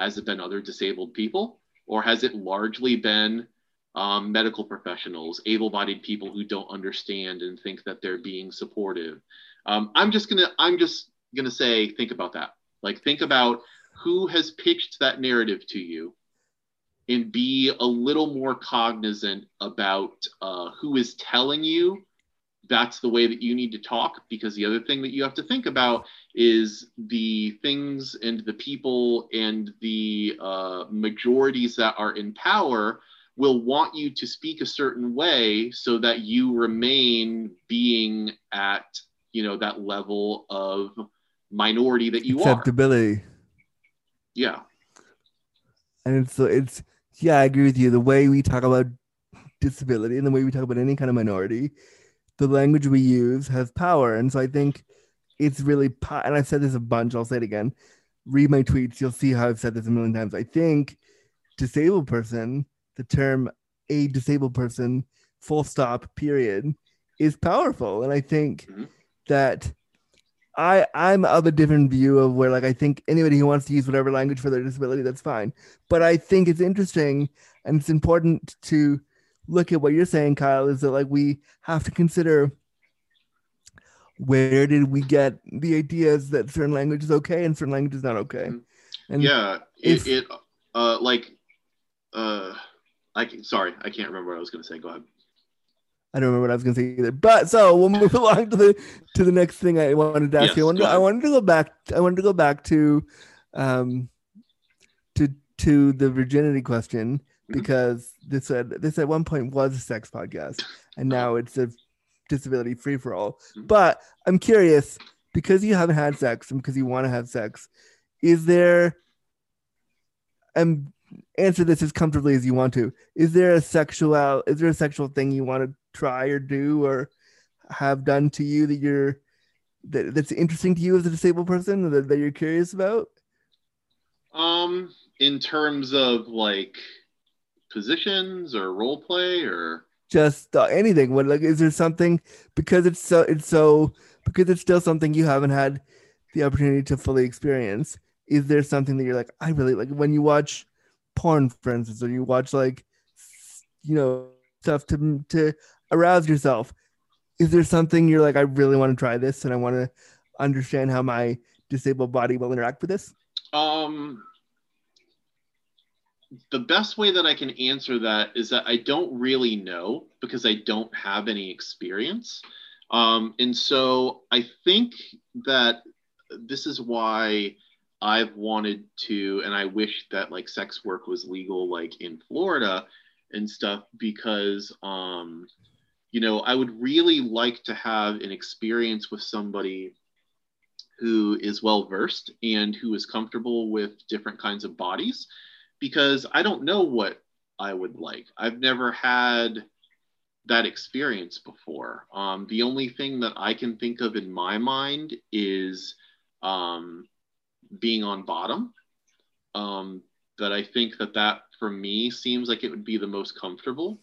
Speaker 4: Has it been other disabled people, or has it largely been um, medical professionals, able-bodied people who don't understand and think that they're being supportive? Um, I'm just gonna I'm just gonna say think about that. Like think about who has pitched that narrative to you and be a little more cognizant about uh, who is telling you that's the way that you need to talk because the other thing that you have to think about is the things and the people and the uh, majorities that are in power will want you to speak a certain way so that you remain being at you know that level of minority that you are
Speaker 2: acceptability.
Speaker 4: are yeah
Speaker 2: and it's it's yeah i agree with you the way we talk about disability and the way we talk about any kind of minority the language we use has power. And so I think it's really, po- and I've said this a bunch, I'll say it again. Read my tweets, you'll see how I've said this a million times. I think disabled person, the term a disabled person, full stop, period, is powerful. And I think mm-hmm. that I I'm of a different view of where like I think anybody who wants to use whatever language for their disability, that's fine. But I think it's interesting and it's important to look at what you're saying, Kyle, is that like we have to consider where did we get the ideas that certain language is okay and certain language is not okay.
Speaker 4: Mm-hmm. And yeah, it, it uh like uh I can sorry, I can't remember what I was gonna say. Go ahead.
Speaker 2: I don't remember what I was going to say either. But so we'll move along to the to the next thing I wanted to ask yes, you. I wanted, I wanted to go back. I wanted to go back to, um, to to the virginity question Mm-hmm. because this at this at one point was a sex podcast and now it's a disability free for all. Mm-hmm. But I'm curious because you haven't had sex and because you want to have sex, is there and answer this as comfortably as you want to. Is there a sexual is there a sexual thing you want to try or do or have done to you that you're that, that's interesting to you as a disabled person that, that you're curious about?
Speaker 4: Um in terms of like positions or role play or
Speaker 2: just uh, anything what like is there something because it's so it's so because it's still something you haven't had the opportunity to fully experience is there something that you're like i really like when you watch porn for instance or you watch like you know stuff to to arouse yourself is there something you're like i really want to try this and i want to understand how my disabled body will interact with this?
Speaker 4: Um the best way that I can answer that is that I don't really know because I don't have any experience. Um, and so I think that this is why I've wanted to, and I wish that like sex work was legal, like in Florida and stuff, because, um, you know, I would really like to have an experience with somebody who is well versed and who is comfortable with different kinds of bodies because I don't know what I would like. I've never had that experience before. Um, the only thing that I can think of in my mind is um, being on bottom. Um, that I think that that for me seems like it would be the most comfortable.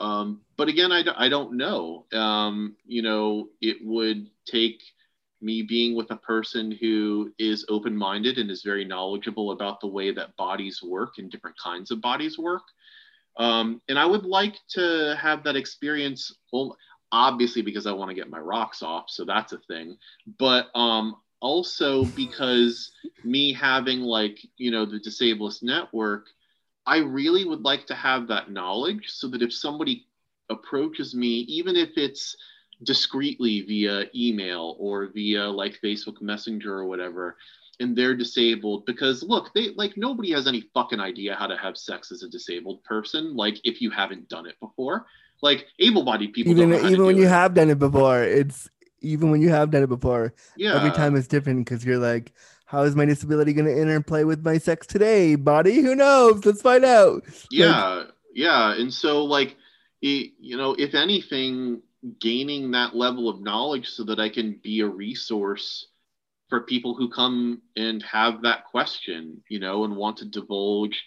Speaker 4: Um, but again, I, I don't know. Um, you know, it would take me being with a person who is open minded and is very knowledgeable about the way that bodies work and different kinds of bodies work. Um, and I would like to have that experience, well, obviously because I want to get my rocks off, so that's a thing, but um, also because me having like, you know, the Disablest Network, I really would like to have that knowledge so that if somebody approaches me, even if it's discreetly via email or via like Facebook Messenger or whatever, and they're disabled because look, they like nobody has any fucking idea how to have sex as a disabled person. Like if you haven't done it before, like able-bodied people.
Speaker 2: Even even when you it. have done it before, it's even when you have done it before. Yeah. Every time it's different because you're like, how is my disability going to interplay with my sex today, body? Who knows? Let's find out.
Speaker 4: Yeah, like, yeah, and so like, it, you know, if anything, gaining that level of knowledge so that I can be a resource for people who come and have that question, you know, and want to divulge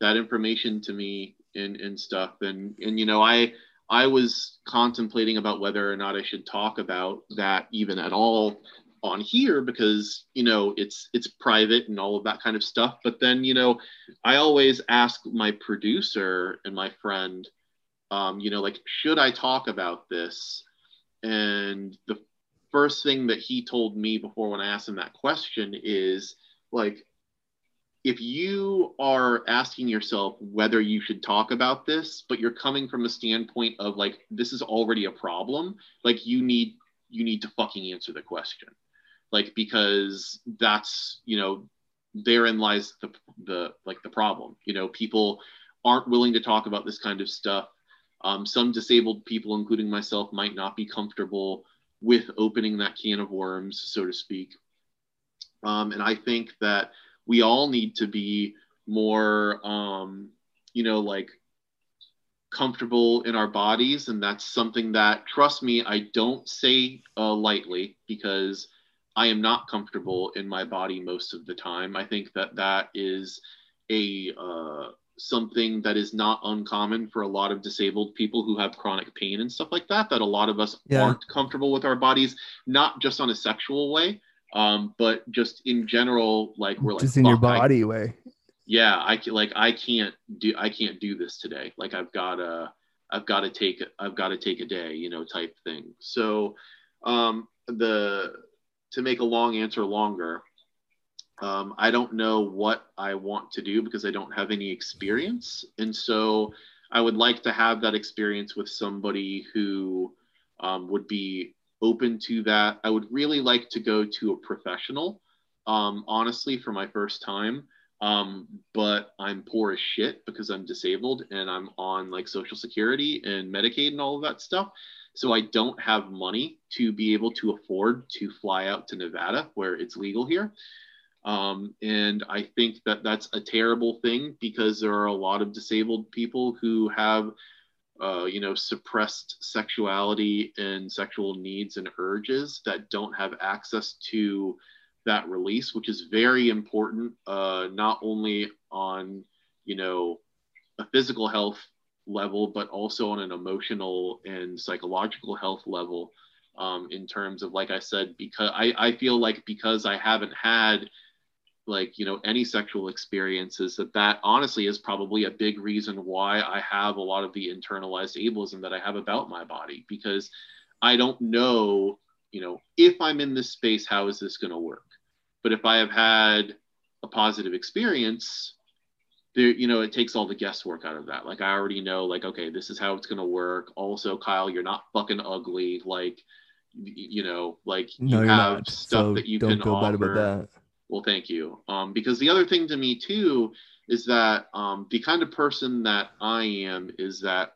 Speaker 4: that information to me and, and stuff. And, and, you know, I, I was contemplating about whether or not I should talk about that even at all on here because you know it's it's private and all of that kind of stuff but then you know i always ask my producer and my friend um, you know like should i talk about this? And the first thing that he told me before when i asked him that question is like if you are asking yourself whether you should talk about this but you're coming from a standpoint of like this is already a problem like you need you need to fucking answer the question. Like because that's you know therein lies the the like the problem. You know people aren't willing to talk about this kind of stuff um, some disabled people including myself might not be comfortable with opening that can of worms so to speak um, and i think that we all need to be more um, you know like comfortable in our bodies and that's something that trust me i don't say uh, lightly because I am not comfortable in my body most of the time. I think that that is a uh, something that is not uncommon for a lot of disabled people who have chronic pain and stuff like that. That a lot of us yeah. aren't comfortable with our bodies, not just on a sexual way, um, but just in general. Like we're like
Speaker 2: just in your body I, way.
Speaker 4: Yeah, I like I can't do I can't do this today. Like I've got to I've got to take I've got to take a day, you know, type thing. So um, the to make a long answer longer, um, I don't know what I want to do because I don't have any experience. And so I would like to have that experience with somebody who um, would be open to that. I would really like to go to a professional, um, honestly, for my first time. Um, but I'm poor as shit because I'm disabled and I'm on like Social Security and Medicaid and all of that stuff. So I don't have money to be able to afford to fly out to Nevada where it's legal here. Um, and I think that that's a terrible thing because there are a lot of disabled people who have, uh, you know, suppressed sexuality and sexual needs and urges that don't have access to that release, which is very important, uh, not only on, you know, a physical health level, but also on an emotional and psychological health level. Um, in terms of, like I said, because I, I feel like because I haven't had like you know any sexual experiences that that honestly is probably a big reason why i have a lot of the internalized ableism that i have about my body because i don't know you know if i'm in this space how is this going to work but if i have had a positive experience there, you know, it takes all the guesswork out of that. Like I already know, like, okay, this is how it's gonna work. Also, Kyle, you're not fucking ugly. Like, you know, like
Speaker 2: no,
Speaker 4: you
Speaker 2: have not. stuff so that you can feel offer.
Speaker 4: Well, thank you. Um, because the other thing to me too is that um, the kind of person that I am is that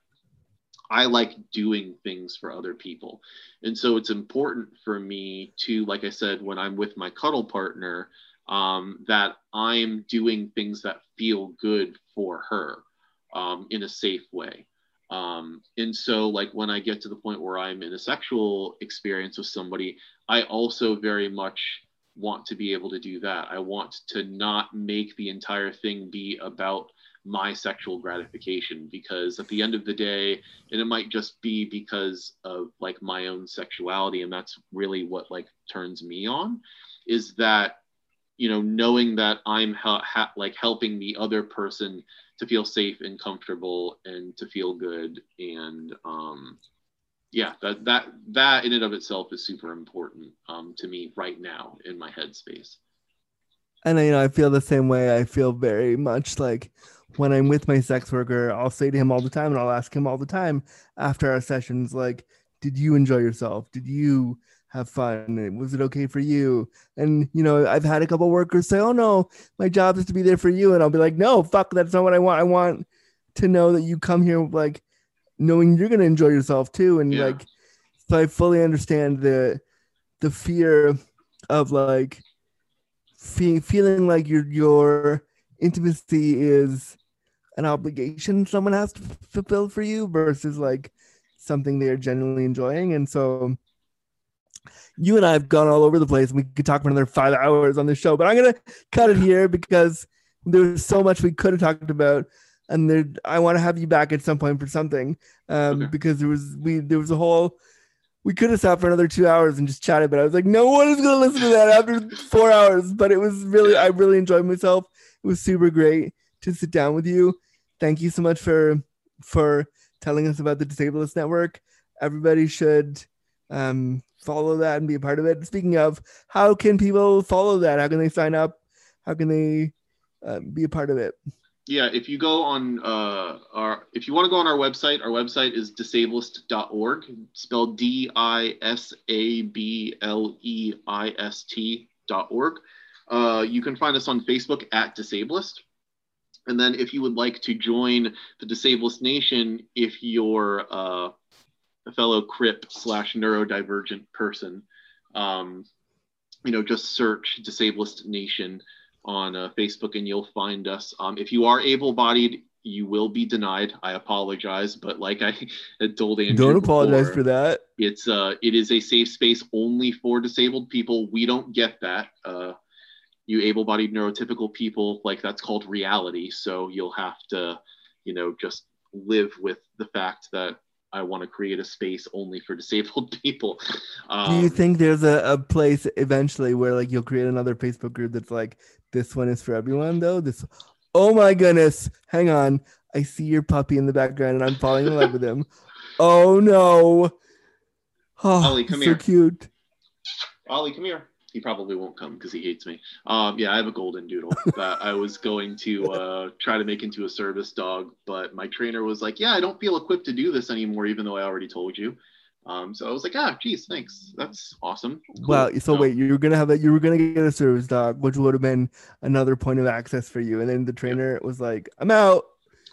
Speaker 4: I like doing things for other people. And so it's important for me to, like I said, when I'm with my cuddle partner, um, that I'm doing things that feel good for her um, in a safe way. Um, and so, like, when I get to the point where I'm in a sexual experience with somebody, I also very much want to be able to do that. I want to not make the entire thing be about my sexual gratification because at the end of the day, and it might just be because of like my own sexuality, and that's really what like turns me on, is that you know knowing that i'm ha- ha- like helping the other person to feel safe and comfortable and to feel good and um yeah that that that in and of itself is super important um to me right now in my headspace
Speaker 2: and you know i feel the same way i feel very much like when i'm with my sex worker i'll say to him all the time and i'll ask him all the time after our sessions like did you enjoy yourself did you have fun? Was it okay for you? And you know, I've had a couple workers say, "Oh no, my job is to be there for you," and I'll be like, "No, fuck, that's not what I want. I want to know that you come here like knowing you're gonna enjoy yourself too." And yeah. like, so I fully understand the the fear of like fe- feeling like your your intimacy is an obligation someone has to fulfill for you versus like something they're genuinely enjoying, and so you and I have gone all over the place and we could talk for another five hours on this show, but I'm going to cut it here because there's so much we could have talked about. And there I want to have you back at some point for something. Um,
Speaker 4: Okay.
Speaker 2: because there was we there was a whole we could have sat for another two hours and just chatted, but I was like, no one is gonna listen to that after four hours. But it was really I really enjoyed myself. It was super great to sit down with you. Thank you so much for for telling us about the Disablest Network. Everybody should um, follow that and be a part of it. Speaking of, how can people follow that? How can they sign up? How can they uh, be a part of it?
Speaker 4: Yeah, if you go on uh, our, if you want to go on our website, our website is disablest.org, spelled D I S A B L E I S T dot org. Uh, you can find us on Facebook at Disablest. And then if you would like to join the Disablest Nation, if you're uh, a fellow CRIP slash neurodivergent person, um, you know, just search Disablest Nation on uh, Facebook and you'll find us. Um, if you are able bodied, you will be denied. I apologize, but like I told Andrew,
Speaker 2: Don't apologize
Speaker 4: before,
Speaker 2: for that.
Speaker 4: It's uh, it is a safe space only for disabled people. We don't get that. Uh, you able-bodied neurotypical people, like that's called reality. So you'll have to, you know, just live with the fact that I want to create a space only for disabled people. Um,
Speaker 2: Do you think there's a, a place eventually where like you'll create another Facebook group that's like this one is for everyone though? This oh my goodness, hang on. I see your puppy in the background and I'm falling in love with him. Oh no. Oh,
Speaker 4: Ollie, come here.
Speaker 2: so
Speaker 4: here.
Speaker 2: cute.
Speaker 4: Ollie, come here. He probably won't come because he hates me. Um, yeah, I have a golden doodle that I was going to uh, try to make into a service dog, but my trainer was like, "Yeah, I don't feel equipped to do this anymore, even though I already told you." Um, so I was like, "Ah, geez, thanks. That's awesome." Cool.
Speaker 2: Wow. So
Speaker 4: No.
Speaker 2: wait, you were gonna have that you were gonna get a service dog, which would have been another point of access for you. And then the trainer was like, I'm out.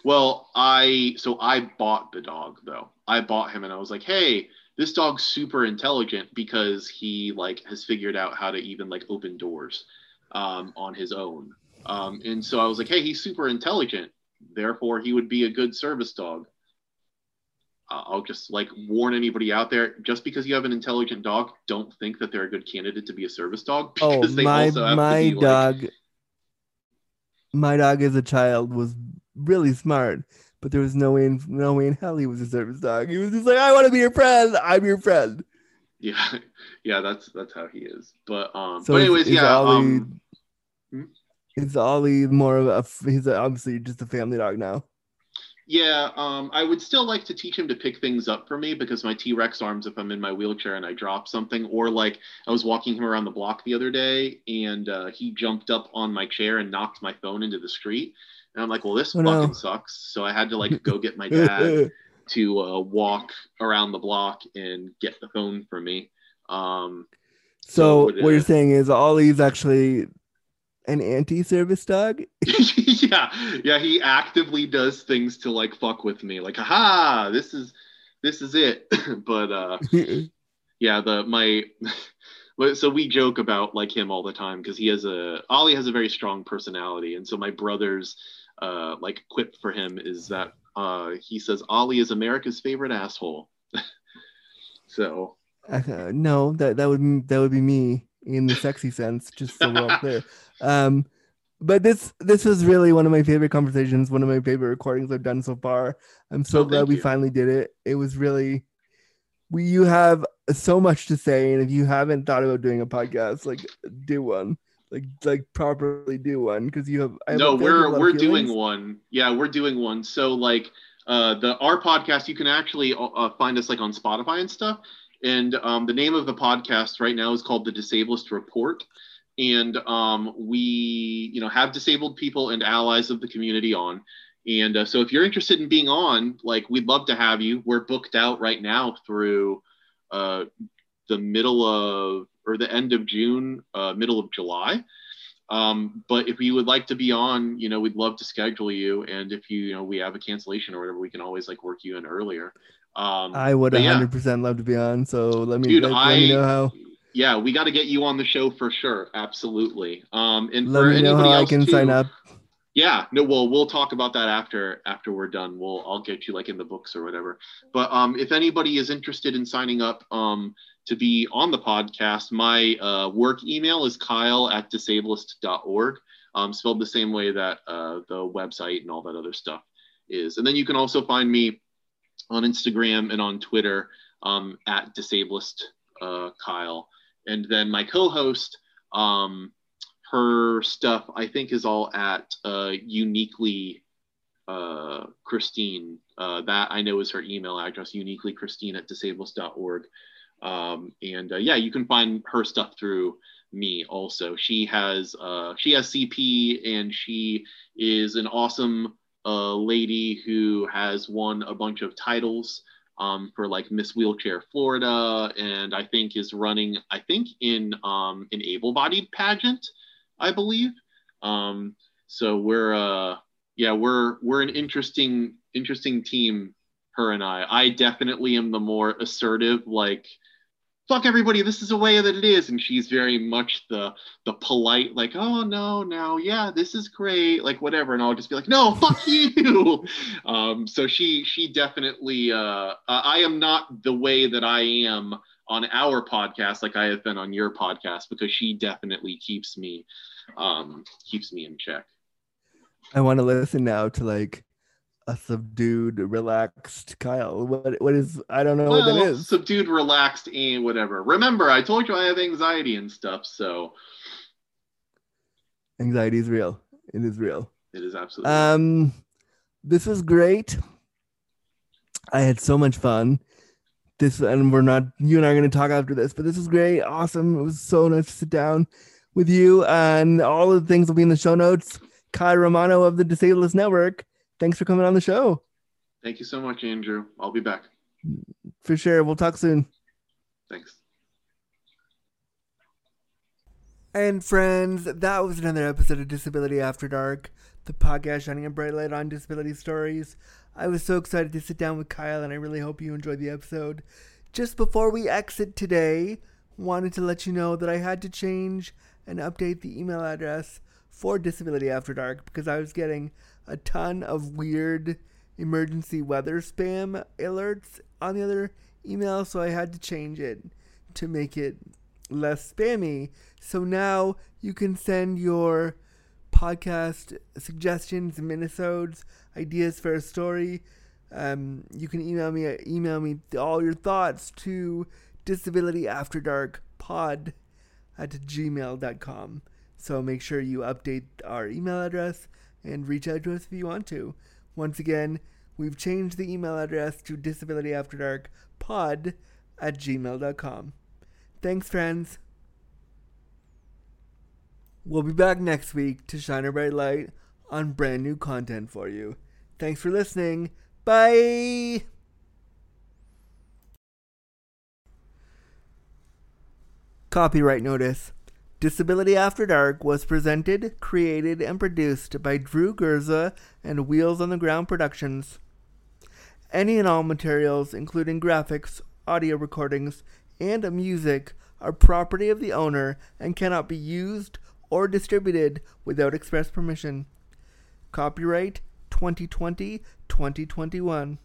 Speaker 4: Well, I so I bought the dog though. I bought him and I was like, "Hey, this dog's super intelligent because he like has figured out how to even like open doors um, on his own." Um, and so I was like, "Hey, he's super intelligent. Therefore, he would be a good service dog." Uh, I'll just like warn anybody out there: just because you have an intelligent dog, don't think that they're a good candidate to be a service dog.
Speaker 2: Oh,
Speaker 4: Because they
Speaker 2: my
Speaker 4: also have to
Speaker 2: my
Speaker 4: be, like-
Speaker 2: dog. My dog as a child was really smart, but there was no way in no way in hell he was a service dog. He was just like, I want to be your friend. I'm your friend.
Speaker 4: Yeah, yeah, that's that's how he is. But um,
Speaker 2: So
Speaker 4: but
Speaker 2: is-
Speaker 4: anyways,
Speaker 2: is
Speaker 4: yeah.
Speaker 2: Ollie-
Speaker 4: um, hmm?
Speaker 2: Is Ollie more of a? He's obviously just a family dog now.
Speaker 4: Yeah, um, I would still like to teach him to pick things up for me because my T Rex arms, if I'm in my wheelchair and I drop something, or like I was walking him around the block the other day and uh, he jumped up on my chair and knocked my phone into the street. And I'm like, well, this
Speaker 2: Oh, no.
Speaker 4: fucking sucks. So I had to like go get my dad to uh, walk around the block and get the phone for me. Um,
Speaker 2: so
Speaker 4: would,
Speaker 2: what you're saying is Ollie's actually an anti-service dog.
Speaker 4: yeah, yeah, he actively does things to like fuck with me. Like, haha, this is this is it. but uh yeah the my so we joke about like him all the time because he has a ollie has a very strong personality and so my brother's uh like quip for him is that uh he says ollie is america's favorite asshole so
Speaker 2: Uh, no, that that would that would be me in the sexy sense, just so we're all clear. Um, but this this was really one of my favorite conversations, one of my favorite recordings I've done so far. I'm so
Speaker 4: Oh,
Speaker 2: glad we
Speaker 4: you.
Speaker 2: finally did it. It was really we you have so much to say, and if you haven't thought about doing a podcast, like do one, like like properly do one because you have. I
Speaker 4: no
Speaker 2: I feel like you have
Speaker 4: we're we're doing
Speaker 2: feelings.
Speaker 4: one yeah we're doing one so like uh the our podcast you can actually uh, find us like on spotify and stuff and um the name of the podcast right now is called the disablest report and um we you know have disabled people and allies of the community on and uh, so if you're interested in being on like we'd love to have you we're booked out right now through uh the middle of or the end of june uh middle of july um, but if you would like to be on, you know, we'd love to schedule you. And if you, you know, we have a cancellation or whatever, we can always like work you in earlier. Um,
Speaker 2: I would
Speaker 4: but yeah.
Speaker 2: 100% love to be on. So let me
Speaker 4: Dude,
Speaker 2: let, let me know how.
Speaker 4: yeah, we got to get you on the show for sure. Absolutely. Um, and
Speaker 2: Let
Speaker 4: for
Speaker 2: me know
Speaker 4: anybody
Speaker 2: how I
Speaker 4: else
Speaker 2: can
Speaker 4: too,
Speaker 2: sign up.
Speaker 4: yeah, no, well, we'll talk about that after after we're done. We'll I'll get you like in the books or whatever. But um, if anybody is interested in signing up um, to be on the podcast, my uh, work email is kyle at disablest.org, um, spelled the same way that uh, the website and all that other stuff is. And then you can also find me on Instagram and on Twitter um, at Disablest uh, Kyle. And then my co-host, um, her stuff I think is all at uh, uniquely uh, Christine. Uh, that I know is her email address, uniquely Christine at disablest.org. Um, and uh, yeah, you can find her stuff through me also. She has uh, she has CP and she is an awesome uh, lady who has won a bunch of titles um, for like Miss Wheelchair Florida, and I think is running I think in um, an able-bodied pageant, I believe. Um, so we're uh, yeah we're we're an interesting interesting team. Her and I. I definitely am the more assertive like fuck everybody this is the way that it is. And she's very much the the polite like oh no no yeah this is great like whatever. And i'll just be like no fuck you. Um so she she definitely uh i am not the way that i am on our podcast like i have been on your podcast because she definitely keeps me um keeps me in check.
Speaker 2: I want to listen now to like a subdued, relaxed Kyle. What what is I don't know well, what that is.
Speaker 4: Subdued, relaxed, and whatever. Remember, I told you I have anxiety and stuff, so
Speaker 2: anxiety is real. It is real.
Speaker 4: It is absolutely.
Speaker 2: Um, this was great. I had so much fun. This and we're not you and I are going to talk after this, but this was great, awesome. It was so nice to sit down with you, and all of the things will be in the show notes. Kyle Romano of the Disablest Network thanks for coming on the show.
Speaker 4: Thank you so much, Andrew. I'll be back.
Speaker 2: For sure. We'll talk soon.
Speaker 4: Thanks.
Speaker 2: And friends, that was another episode of Disability After Dark, the podcast shining a bright light on disability stories. I was so excited to sit down with Kyle, and I really hope you enjoyed the episode. Just before we exit today, wanted to let you know that I had to change and update the email address for Disability After Dark because I was getting a ton of weird emergency weather spam alerts on the other email, so I had to change it to make it less spammy. So now you can send your podcast suggestions, minisodes, ideas for a story. Um, you can email me email me all your thoughts to disability after dark pod at gmail.com. So make sure you update our email address and reach out to us if you want to. Once again, we've changed the email address to disabilityafterdarkpod at gmail.com. Thanks, friends. We'll be back next week to shine a bright light on brand new content for you. Thanks for listening. Bye. Copyright notice. Disability After Dark was presented, created, and produced by Drew Gurza and Wheels on the Ground Productions. Any and all materials, including graphics, audio recordings, and music, are property of the owner and cannot be used or distributed without express permission. Copyright 2020 2021.